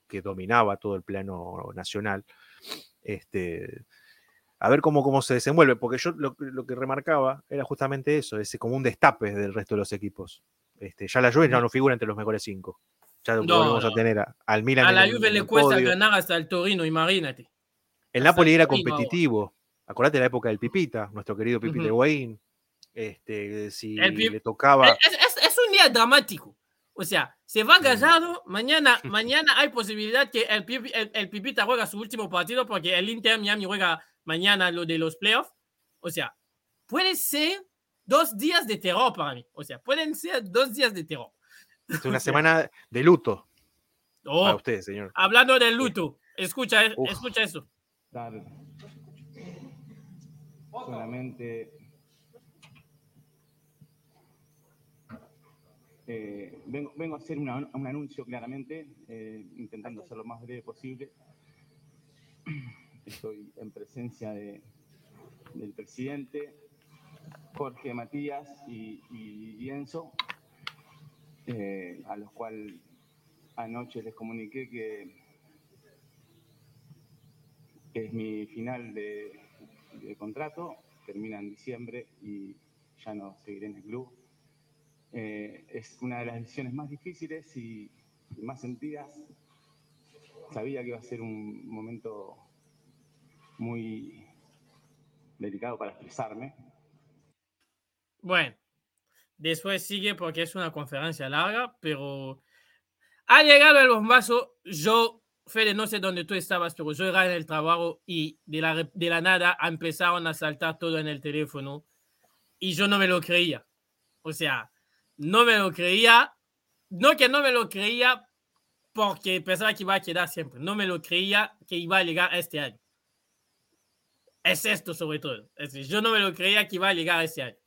que dominaba todo el plano nacional, este, a ver cómo, cómo se desenvuelve, porque yo lo, que- lo que remarcaba era justamente eso, ese como un destape del resto de los equipos. Este, ya la Juve ya no figura entre los mejores cinco. Ya No, volvemos a tener a- al Milan. A la Juve en le cuesta podio. ganar hasta el Torino, imagínate. El hasta Napoli el era Torino ahora. competitivo. Acordate la época del Pipita, nuestro querido Pipita. Higuaín. Este, si El le tocaba. Es, es- es un día dramático. O sea, se va Gallardo, mañana, *laughs* mañana hay posibilidad que el, el, el Pipita juega su último partido porque el Inter Miami juega mañana lo de los playoffs. O sea, puede ser dos días de terror para mí. O sea, pueden ser dos días de terror. *laughs* Es una semana de luto Oh, para usted, señor. hablando del luto, escucha, eh, Uf. escucha eso. solamente eh, vengo, vengo a hacer un anuncio claramente, eh, intentando ser lo más breve posible. Estoy en presencia de- del presidente Jorge Matías y, y- Enzo, eh, a los cuales anoche les comuniqué que es mi final de contrato, termina en diciembre y ya no seguiré en el club. Eh, es una de las decisiones más difíciles y, y más sentidas. Sabía que iba a ser un momento muy delicado para expresarme. Bueno, después sigue porque es una conferencia larga, pero ha llegado el bombazo. Yo, Fede, no sé dónde tú estabas, pero yo era en el trabajo y de la, de la nada empezaron a saltar todo en el teléfono y yo no me lo creía. O sea, no me lo creía. No que no me lo creía porque pensaba que iba a quedar siempre. No me lo creía que iba a llegar este año. Es esto sobre todo. Es decir, yo no me lo creía que iba a llegar este año.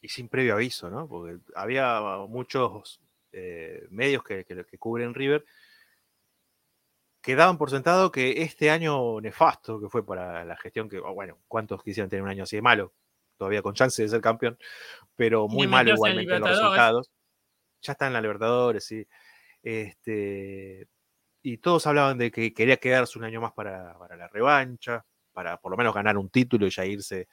Y sin previo aviso, ¿no? Porque había muchos eh, medios que, que, cubren River que daban por sentado que este año nefasto que fue para la gestión, que, bueno, ¿cuántos quisieran tener un año así de malo? Todavía con chance de ser campeón, pero muy en igualmente los resultados. Ya está en la Libertadores, sí. Este, y todos hablaban de que quería quedarse un año más para, para la revancha, para por lo menos ganar un título y ya irse,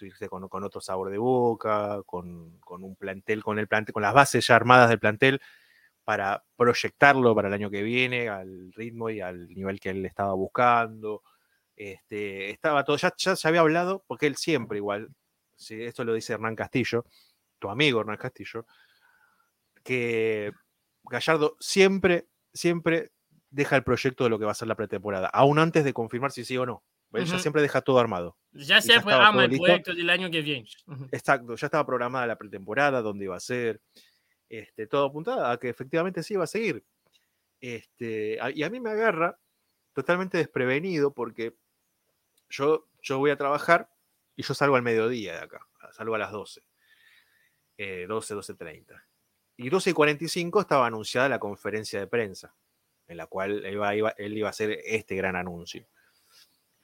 irse con, con otro sabor de boca, con, con un plantel, con el plantel, con las bases ya armadas del plantel para proyectarlo para el año que viene al ritmo y al nivel que él estaba buscando. Este, estaba todo, ya, ya se había hablado, porque él siempre igual, si esto lo dice Hernán Castillo, tu amigo Hernán Castillo, que Gallardo siempre, siempre deja el proyecto de lo que va a ser la pretemporada, aún antes de confirmar si sí o no. Él ya siempre deja todo armado. Ya ya siempre estaba ama todo el proyecto del año que viene. Ujú. Exacto, ya estaba programada la pretemporada, dónde iba a ser, este, todo apuntado a que efectivamente sí iba a seguir. Este, y a mí me agarra totalmente desprevenido porque yo, yo voy a trabajar y yo salgo al mediodía de acá, salgo a las 12, eh, 12, 12.30. Y 12 y 45 estaba anunciada la conferencia de prensa, en la cual él iba, iba- él iba a hacer este gran anuncio.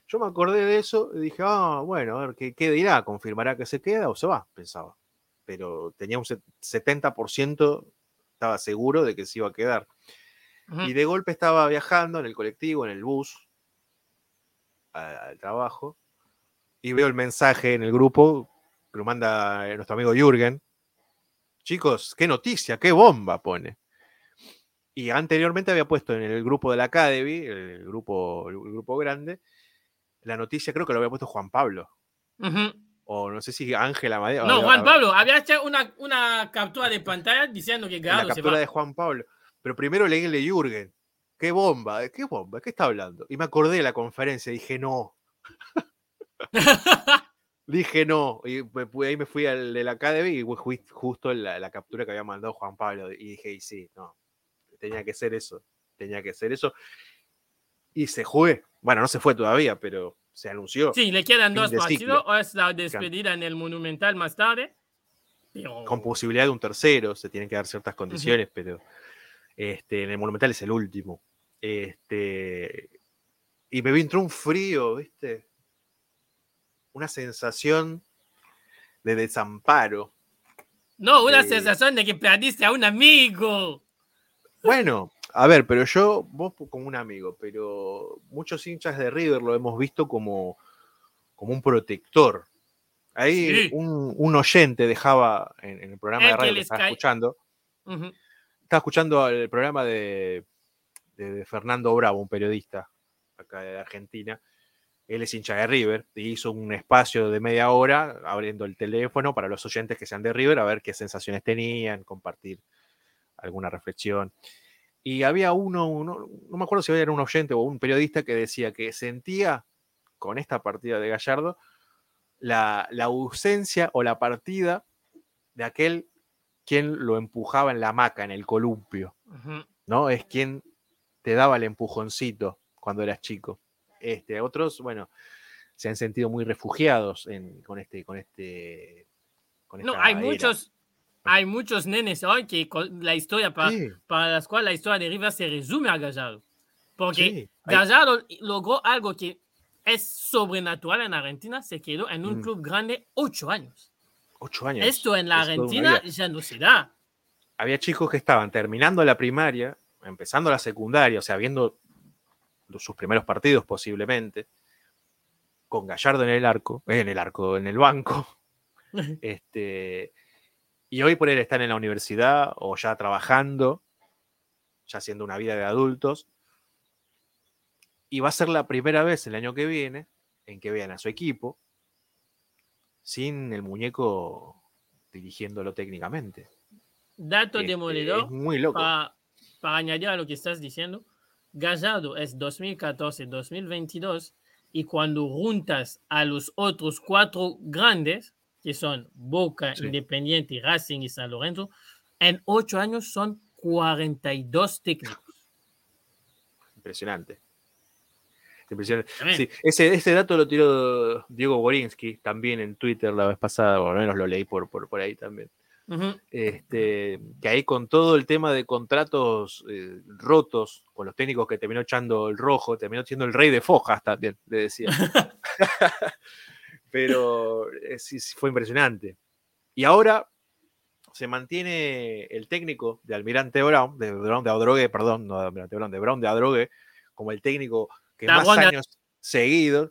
Yo me acordé de eso y dije, ah, bueno, a ver, ¿qué, qué dirá? ¿Confirmará que se queda o se va? Pensaba. Pero tenía un set- 70%, estaba seguro de que se iba a quedar. Ujú. Y de golpe estaba viajando en el colectivo, en el bus, al trabajo, y veo el mensaje en el grupo que lo manda eh, nuestro amigo Jürgen. Chicos, qué noticia, qué bomba pone. Y anteriormente había puesto en el grupo de la Academy, el grupo, el grupo grande, la noticia creo que lo había puesto Juan Pablo. O no sé si Ángela Amadeo. No, Juan Pablo, había hecho una, una captura de pantalla diciendo que Gallardo la se captura va. de Juan Pablo. Pero primero leí el de Jürgen. ¿Qué bomba? ¿De qué bomba? ¿De qué está hablando? Y me acordé de la conferencia. Dije, no. *laughs* Dije, no. Y me ahí me fui al de la Academy y justo la, la captura que había mandado Juan Pablo. Y dije, y sí, no. Tenía que ser eso. Tenía que ser eso. Y se fue. Bueno, no se fue todavía, pero se anunció. Sí, le quedan dos partidos. O es la despedida en el Monumental más tarde. Pero- con posibilidad de un tercero, se tienen que dar ciertas condiciones, pero este, en el Monumental es el último. Este, y me entró un frío, ¿viste? Una sensación de desamparo. No, una de- sensación de que perdiste a un amigo. Bueno, a ver, pero yo, vos como un amigo, pero muchos hinchas de River lo hemos visto como, como un protector. Ahí Sí. un, un oyente dejaba en, en el programa El de radio que estaba escuchando. Estaba escuchando el programa de, Fernando Bravo, un periodista acá de Argentina. Él es hincha de River y hizo un espacio de media hora abriendo el teléfono para los oyentes que sean de River a ver qué sensaciones tenían, compartir alguna reflexión. Y había uno, uno- no me acuerdo si era un oyente o un periodista que decía que sentía con esta partida de Gallardo la, la ausencia o la partida de aquel quien lo empujaba en la hamaca, en el columpio. ¿no? Es quien te daba el empujoncito cuando eras chico. Este, otros, bueno, se han sentido muy refugiados en- con este, con este, con No, hay era. muchos, hay muchos nenes hoy que la historia para, Sí, para las cuales la historia de River se resume a Gallardo. Porque sí, hay- Gallardo logró algo que es sobrenatural en Argentina, se quedó en un Mm. club grande ocho años. Ocho años. Esto en la es Argentina ya no se da. Había chicos que estaban terminando la primaria, empezando la secundaria, o sea, viendo sus primeros partidos posiblemente, con Gallardo en el arco, eh, en el arco, en el banco, *laughs* Este, y hoy por él están en la universidad o ya trabajando, ya haciendo una vida de adultos. Y va a ser la primera vez el año que viene en que vean a su equipo sin el muñeco dirigiéndolo técnicamente. Dato Este, demoledor es muy loco. para, para añadir a lo que estás diciendo. Gallardo es 2014-2022 y cuando juntas a los otros cuatro grandes, que son Boca, Sí. Independiente, Racing y San Lorenzo, en ocho años son 42 técnicos. Impresionante. Impresionante. Tremendo. Sí, ese, ese dato lo tiró Diego Borinsky también en Twitter la vez pasada, o al menos lo leí por, por, por ahí también. Este, que ahí con todo el tema de contratos eh, rotos, con los técnicos que terminó echando el rojo, terminó siendo el rey de fojas también, le decía. *laughs* Pero eh, sí, sí, fue impresionante. Y ahora se mantiene el técnico de Almirante Brown, de Brown de Adrogué, perdón, no de Almirante Brown, de Brown de Adrogué, como el técnico que más años seguidos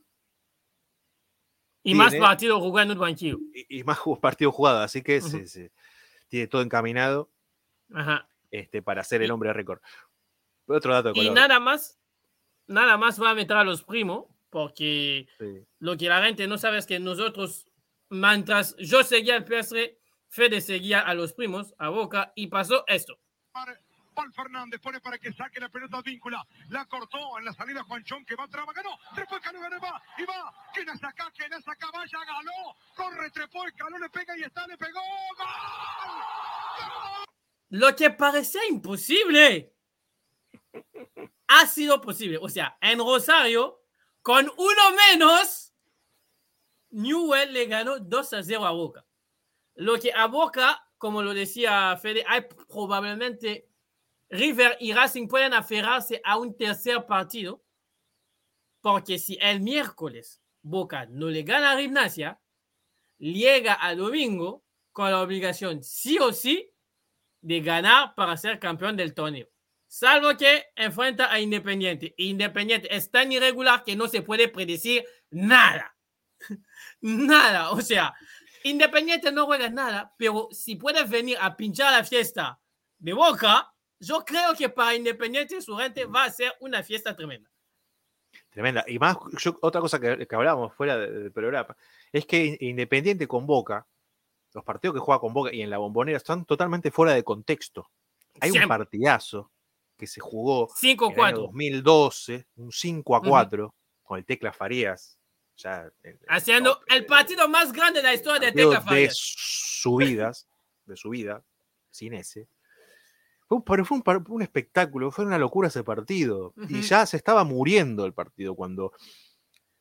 Y más Tiene- partidos jugando en el banquillo. y, y más partidos jugados, así que Ujú. se- se- tiene todo encaminado Ajá. este, para ser el hombre de récord. Otro dato de Y color. nada más, nada más va a meter a los primos, porque Sí. lo que la gente no sabe es que nosotros, mientras yo seguía el PSR, Fede seguía a los primos, a Boca, y pasó esto. Paul Fernández pone para que saque la pelota víncula. La cortó en la salida Juanchón que va traba, ganó. Trepó y Caló, va. Y va. ¿Quién hace acá? ¿Quién hace acá? Vaya, ganó. Corre, trepó y Caló le pega y está, le pegó. ¡Gol! Lo que parecía imposible ha sido posible. O sea, en Rosario, con uno menos, Newell le ganó 2 a 0 a Boca. Lo que a Boca, como lo decía Fede, hay probablemente River y Racing pueden aferrarse a un tercer partido, porque si el miércoles Boca no le gana a Gimnasia, llega a domingo con la obligación sí o sí de ganar para ser campeón del torneo. Salvo que enfrenta a Independiente. Independiente es tan irregular que no se puede predecir nada. *laughs* nada. O sea, Independiente no juega nada, pero si puedes venir a pinchar la fiesta de Boca, yo creo que para Independiente su gente va a ser una fiesta tremenda. Tremenda. Y más, yo, otra cosa que, que hablábamos fuera del programa, es que Independiente con Boca, los partidos que juega con Boca y en la bombonera están totalmente fuera de contexto. Hay un partidazo que se jugó en el año 5-4. 2012, un 5 a 4, con el Tecla Farías. Ya, en- en Haciendo el eh, partido más grande de la historia de Tecla de Farías. subidas, de su vida, sin ese. Pero fue un, espectáculo, fue una locura ese partido. Y ya se estaba muriendo el partido cuando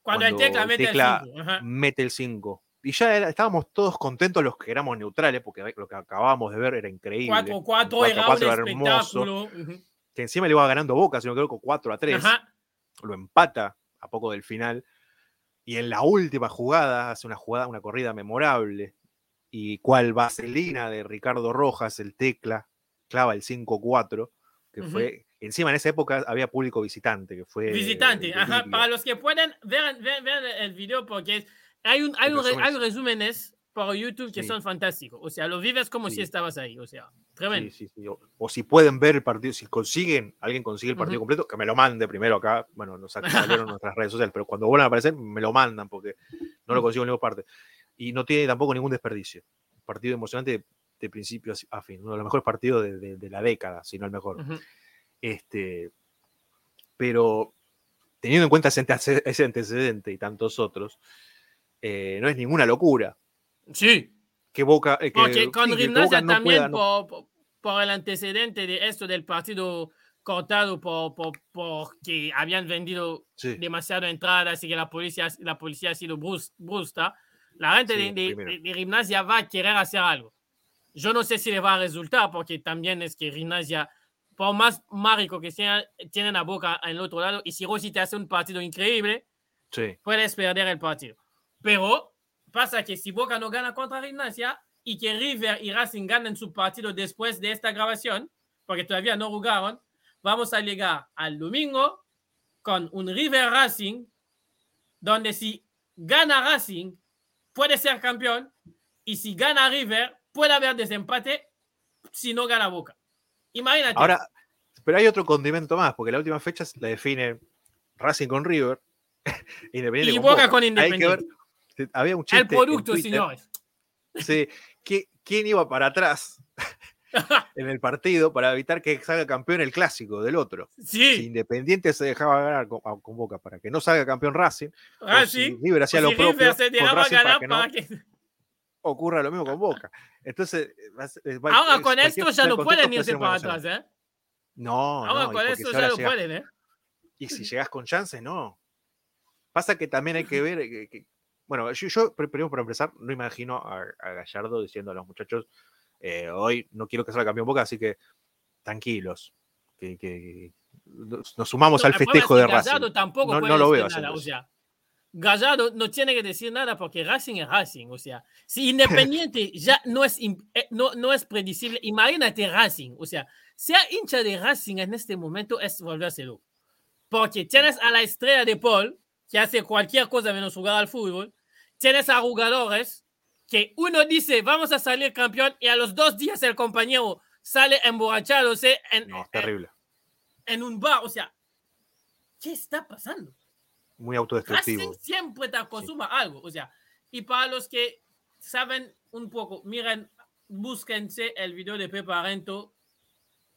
Cuando el Tecla mete Tecla el 5. Ajá. mete el 5. Y ya era- estábamos todos contentos los que éramos neutrales, porque lo que acabábamos de ver era increíble. 4-4 era un 4-4 era hermoso. Que encima le iba ganando Boca, sino que con 4 a 3. Ajá. Lo empata a poco del final. Y en la última jugada, hace una jugada, una corrida memorable. Y cual vaselina de Ricardo Rojas, el tecla, clava el 5-4, que Ujú. fue. Encima en esa época había público visitante, que fue. Visitante, el ajá. Para los que pueden, vean, vean, vean el video porque hay, un, hay, un, hay es- resúmenes por YouTube que Sí. son fantásticos. O sea, lo vives como si Sí. estabas ahí. O sea, tremendo. sí. O, o si pueden ver el partido, si consiguen, alguien consigue el partido Ujú. completo, que me lo mande primero acá. Bueno, nos salieron *laughs* nuestras redes sociales, pero cuando vuelvan a aparecer, me lo mandan porque no lo consigo en ninguna parte. Y no tiene tampoco ningún desperdicio. Un partido emocionante de, principio a- fin. Uno de los mejores partidos de, de- de la década, si no el mejor. Ujú. Este, pero teniendo en cuenta ese, antece- ese antecedente y tantos otros, eh, no es ninguna locura Sí. que Boca. eh, que- Porque con sí, que Gimnasia Boca no también pueda- no- por, por- por el antecedente de esto del partido cortado por, por, porque habían vendido sí. demasiado entradas y que la policía, la policía ha sido brus- brusca, la gente Sí, de, de- de Gimnasia va a querer hacer algo. Yo no sé si le va a resultar porque también es que Gimnasia, por más mágico que sea, tienen a Boca en el otro lado y si Rossi te hace un partido increíble, sí. puedes perder el partido. Pero pasa que si Boca no gana contra Gimnasia y que River y Racing ganen su partido después de esta grabación, porque todavía no jugaron, vamos a llegar al domingo con un River Racing, donde si gana Racing, puede ser campeón, y si gana River, puede haber desempate si no gana Boca. Imagínate. Ahora, pero hay otro condimento más, porque la última fecha la define Racing con River, *laughs* Independiente y con Boca con que ver, Independiente. había un chiste El producto, señores. *laughs* sí, que- ¿quién iba para atrás *laughs* en el partido para evitar que salga campeón el clásico del otro? Si sí, Independiente se dejaba ganar con, ah, con Boca para que no salga campeón Racing, o si Racing. River hacía o lo si propio con Racing para que no para que- ocurra lo mismo con Boca. Entonces, eh, eh, Ahora con esto ya no pueden puede irse para atrás, ¿eh? No, Ahora no, con esto si ya no pueden, ¿eh? Y si *laughs* llegas con chances, no. Pasa que también hay que ver eh, que, que- bueno, yo, yo pr- primero para empezar, no imagino a, a Gallardo diciendo a los muchachos, eh, hoy no quiero que salga campeón Boca, así que tranquilos, que, que nos sumamos No, al festejo es de Racing. tampoco No- no lo veo nada, o sea, Gallardo no tiene que decir nada porque Racing es Racing, o sea, si Independiente *laughs* ya no es, eh, no, no es predecible, imagínate Racing, o sea, ser hincha de Racing en este momento es volverse loco, porque tienes a la estrella de Paul, que hace cualquier cosa menos jugar al fútbol, tienes a jugadores que uno dice, vamos a salir campeón, y a los dos días el compañero sale emborrachándose en, No, es en- terrible, en un bar, o sea, ¿qué está pasando? Muy autodestructivo. Racing siempre te acostuma a algo. O sea, y para los que saben un poco, miren, búsquense el video de Pepe Arento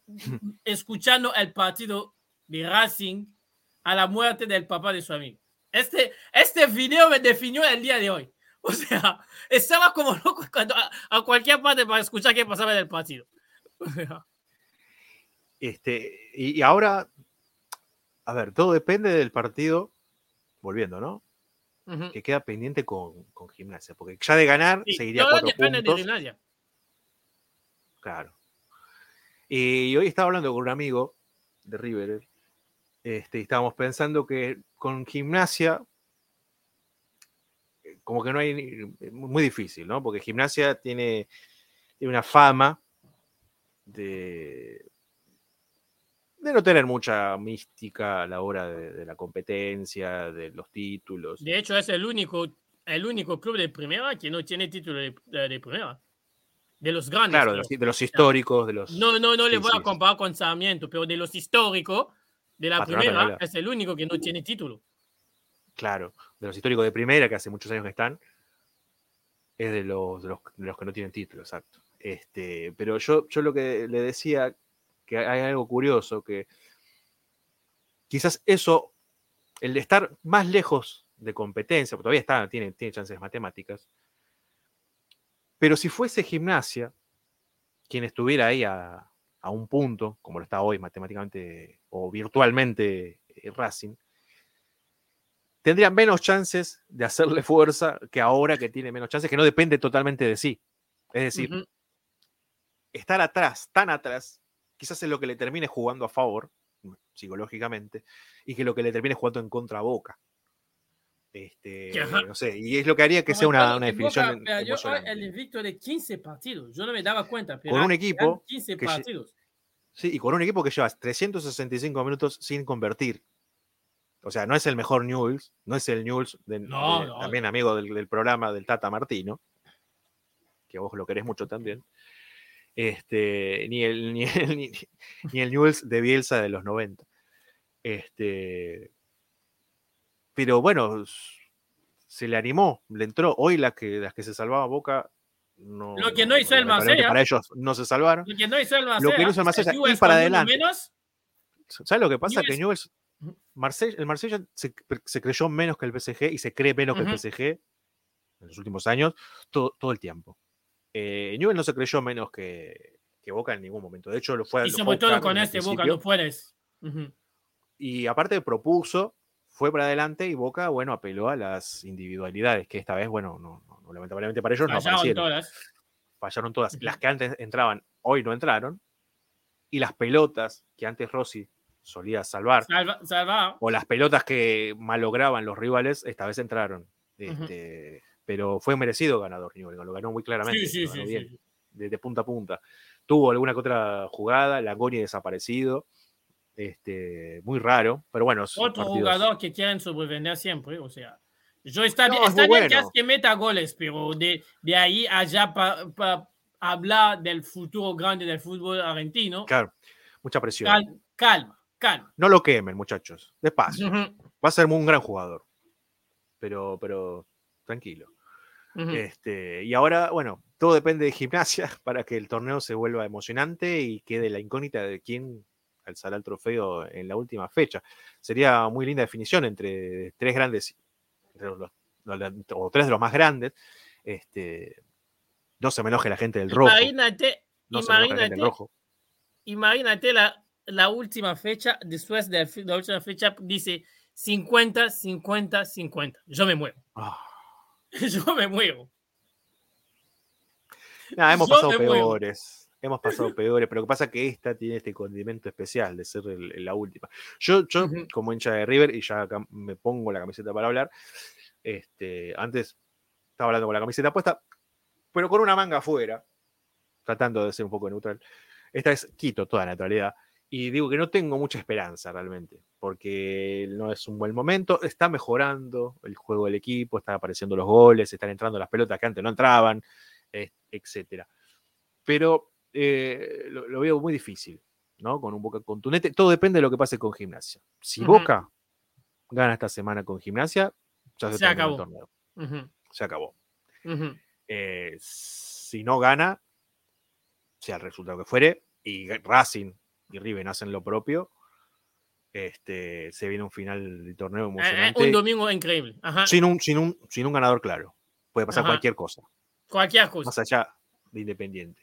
*laughs* escuchando el partido de Racing a la muerte del papá de su amigo. Este, este video me definió el día de hoy. O sea, estaba como loco cuando, a, a cualquier parte para escuchar qué pasaba en el partido. O sea, Este, y, y ahora, a ver, todo depende del partido, volviendo, ¿no? Que queda pendiente con, con Gimnasia, porque ya de ganar Sí, seguiría todo cuatro de puntos. Gimnasia. Claro. Y hoy estaba hablando con un amigo de River. Este, y estábamos pensando que con gimnasia, eh, como que no hay. Muy difícil, ¿no? Porque gimnasia tiene, tiene una fama de. De no tener mucha mística a la hora de, de la competencia, de los títulos. De hecho, es el único el único club de primera que no tiene título de, de- de primera. De los grandes. Claro, de los, de los históricos, de los. No, no, no le voy a comparar con Sarmiento, pero de los históricos de la Patronato, primera es el único que no tiene título. Claro, de los históricos de primera, que hace muchos años que están, es de los, de los, de los que no tienen título, exacto. Este, pero yo, yo lo que le decía, que hay algo curioso, que quizás eso, el de estar más lejos de competencia, porque todavía está, tiene, tiene chances matemáticas, pero si fuese gimnasia, quien estuviera ahí a, a un punto, como lo está hoy matemáticamente o virtualmente eh, Racing, tendría menos chances de hacerle fuerza que ahora que tiene menos chances, que no depende totalmente de sí. Es decir, estar atrás, tan atrás, quizás es lo que le termine jugando a favor, psicológicamente, y que lo que le termine jugando en contra a Boca. Este, no sé, y es lo que haría que sea una, una definición Boca perdió emocionante. el invicto de 15 partidos. Yo no me daba cuenta. pero Con un equipo 15 que partidos. Sí, y con un equipo que lleva 365 minutos sin convertir. O sea, no es el mejor Newell's, no es el Newell's, de- No, de- no. también amigo del, del programa del Tata Martino, que vos lo querés mucho también. Este, ni el, ni el, *laughs* ni, ni el Newell's de Bielsa de los 90. Este, pero bueno, se le animó, le entró. Hoy las que, las que se salvaba Boca no. Lo que no hizo el lamentablemente Marsella. Para ellos no se salvaron. Lo que no hizo el Lo que Marsella, no hizo el Marsella, Newell's para adelante. menos, ¿Sabes lo que pasa? Que Newell's- Marsella- el Marsella se, se creyó menos que el PSG y se cree menos que el PSG en los últimos años, todo, todo el tiempo. Eh, Newell's no se creyó menos que, que Boca en ningún momento. De hecho, lo fue, y lo fue sobre a todo con este Boca no puedes. Ujú. Y aparte propuso, fue para adelante y Boca, bueno, apeló a las individualidades, que esta vez, bueno, no, no- no, lamentablemente para ellos no Fallaron aparecieron. todas. fallaron todas. Las que antes entraban, hoy no entraron. Y las pelotas que antes Rossi solía salvar, Salva, salva. o las pelotas que malograban los rivales, esta vez entraron. Este, Pero fue merecido ganador Newell, lo ganó muy claramente. Sí, sí, ganó sí, bien. De, de punta a punta. Tuvo alguna que otra jugada, Langoni desaparecido. Este, muy raro, pero bueno. Otro partidos- jugador que quieren sobrevender siempre, o sea. Yo está, No, bien, es está bien que, bueno. es que meta goles, pero de, de ahí allá para hablar del futuro grande del fútbol argentino, Claro, mucha presión. cal- calma, calma. No lo quemen, muchachos. Despacio. Va a ser un gran jugador. Pero, pero tranquilo. Este, y ahora, bueno, todo depende de gimnasia *laughs* para que el torneo se vuelva emocionante y quede la incógnita de quién alzará el trofeo en la última fecha. Sería muy linda definición entre tres grandes, entre los- los- o tres de los más grandes. Este, no se me enoje la gente del rojo. Imagínate, No enoje la del imagínate, rojo. imagínate la, la última fecha, después de la última fecha, dice 50, 50, 50. Yo me muero. Ah, *laughs* Yo me muero. nada, hemos Yo pasado peores. Hemos pasado peores, pero lo que pasa es que esta tiene este condimento especial de ser el- la última. Yo, yo como hincha de River, y ya acá me pongo la camiseta para hablar, este, antes estaba hablando con la camiseta puesta, pero con una manga afuera, tratando de ser un poco neutral. Esta vez quito toda neutralidad y digo que no tengo mucha esperanza realmente, porque no es un buen momento, está mejorando el juego del equipo, están apareciendo los goles, están entrando las pelotas que antes no entraban, etcétera. Pero eh, lo, lo veo muy difícil, ¿no? Con un Boca contundente. Todo depende de lo que pase con Gimnasia. Si. Boca gana esta semana con Gimnasia, ya se, acabó. el torneo. Se acabó. Eh, si no gana, sea el resultado que fuere, y Racing y Riven hacen lo propio, este, se viene un final de torneo Eh, eh, emocionante. un domingo increíble. Ajá. sin, un, sin, un, sin un ganador claro. Puede pasar Ajá. cualquier cosa. Cualquier cosa. más allá de Independiente.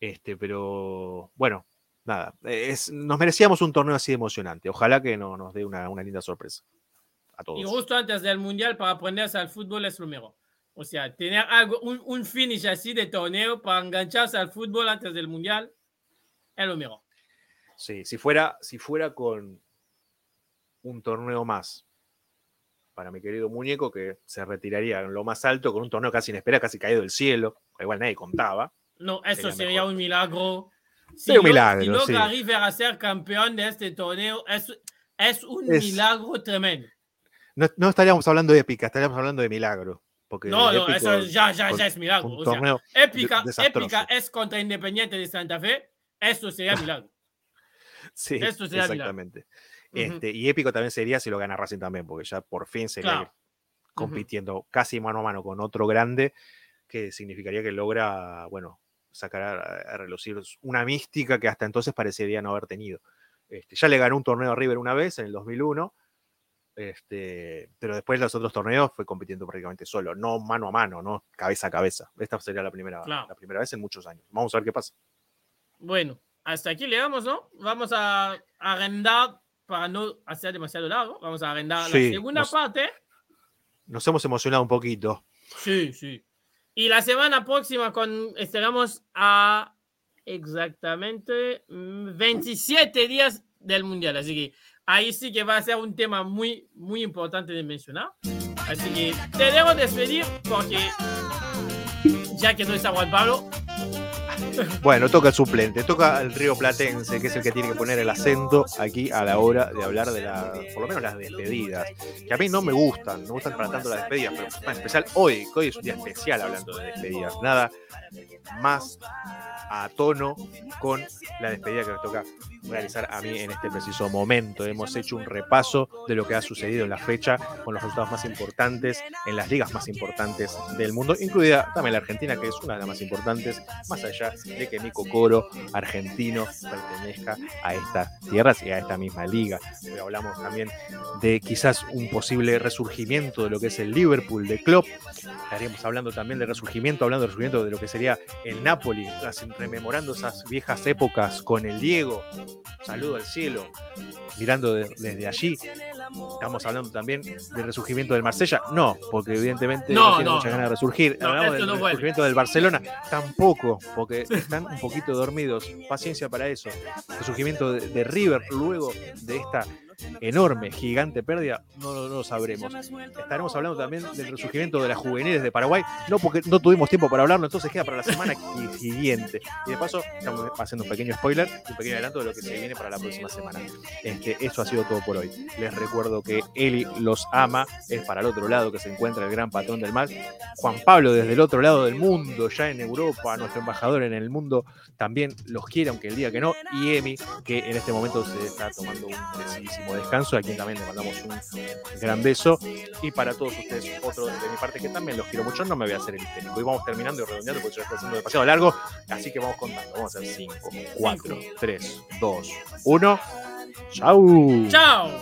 Este, pero bueno, nada, es, nos merecíamos un torneo así emocionante. Ojalá que no, nos dé una, una linda sorpresa a todos. Y justo antes del mundial para aprenderse al fútbol es lo mejor. O sea, tener algo, un, un finish así de torneo para engancharse al fútbol antes del mundial es lo mejor. Sí, si fuera, si fuera con un torneo más para mi querido muñeco que se retiraría en lo más alto con un torneo casi inesperado, casi caído del cielo, igual nadie contaba. No, eso Sería un milagro. Sería un lo- milagro, Si logra sí. River a ser campeón de este torneo, es, es un Es- milagro tremendo. No, no estaríamos hablando de épica, estaríamos hablando de milagro. Porque No, no, eso ya, ya, con ya es milagro. un O sea, torneo épica, desastroso. épica es contra Independiente de Santa Fe. Eso sería *laughs* milagro. Sí, sería exactamente. Este, y épico también sería si lo gana Racing también, porque ya por fin sería Claro. compitiendo casi mano a mano con otro grande, que significaría que logra, bueno, sacar a, a relucir una mística que hasta entonces parecería no haber tenido. Este, ya le ganó un torneo a River una vez en el 2001, este, pero después los otros torneos fue compitiendo prácticamente solo, no mano a mano, no cabeza a cabeza. Esta sería la primera, Claro. la primera vez en muchos años. Vamos a ver qué pasa. Bueno, hasta aquí llegamos, ¿no? Vamos a arrendar para no hacer demasiado largo. Vamos a arrendar Sí, la segunda nos- parte. Nos hemos emocionado un poquito. Sí, sí. Y la semana próxima con estaremos a exactamente mm, 27 días del Mundial. Así que ahí sí que va a ser un tema muy, muy importante de mencionar. Así que te debo despedir porque ya que no está Juan Pablo, Bueno, toca el suplente, toca el río Platense, que es el que tiene que poner el acento aquí a la hora de hablar de la, por lo menos las despedidas, que a mí no me gustan, no gustan para tanto las despedidas, pero en especial hoy, que hoy es un día especial hablando de despedidas, nada más a tono con la despedida que me toca realizar a mí en este preciso momento. Hemos hecho un repaso de lo que ha sucedido en la fecha con los resultados más importantes en las ligas más importantes del mundo, incluida también la Argentina, que es una de las más importantes, más allá de que Nico Coro, argentino, pertenezca a estas tierras y a esta misma liga. Hoy hablamos también de quizás un posible resurgimiento de lo que es el Liverpool de Klopp. Estaríamos hablando también de resurgimiento, hablando de resurgimiento de lo que sería el Napoli, rememorando esas viejas épocas con el Diego. Saludo al cielo, mirando de- desde allí. Estamos hablando también del resurgimiento del Marsella. No, porque evidentemente no, No, tiene no, muchas ganas de resurgir. No, Hablamos del vuelve. resurgimiento del Barcelona. Tampoco, porque están un poquito dormidos. Paciencia para eso. Resurgimiento de, de River luego de esta enorme, gigante pérdida, no, no lo sabremos. Estaremos hablando también del resurgimiento de las juveniles de Paraguay, no porque no tuvimos tiempo para hablarlo, entonces queda para la semana *laughs* siguiente. Y de paso, estamos haciendo un pequeño spoiler, un pequeño adelanto de lo que se viene para la próxima semana. Este, eso ha sido todo por hoy. Les recuerdo que Eli los ama, es para el otro lado que se encuentra el gran patrón del mal. Juan Pablo desde el otro lado del mundo, ya en Europa, nuestro embajador en el mundo, también los quiere, aunque el día que no. Y Emi, que en este momento se está tomando un descanso, a quien también le mandamos un gran beso. Y para todos ustedes, otro de mi parte que también los quiero mucho, no me voy a hacer el histérico. Y vamos terminando y redondeando porque ya está siendo demasiado largo. Así que vamos contando. Vamos a hacer 5, 4, 3, 2, 1. ¡Chau! ¡Chao!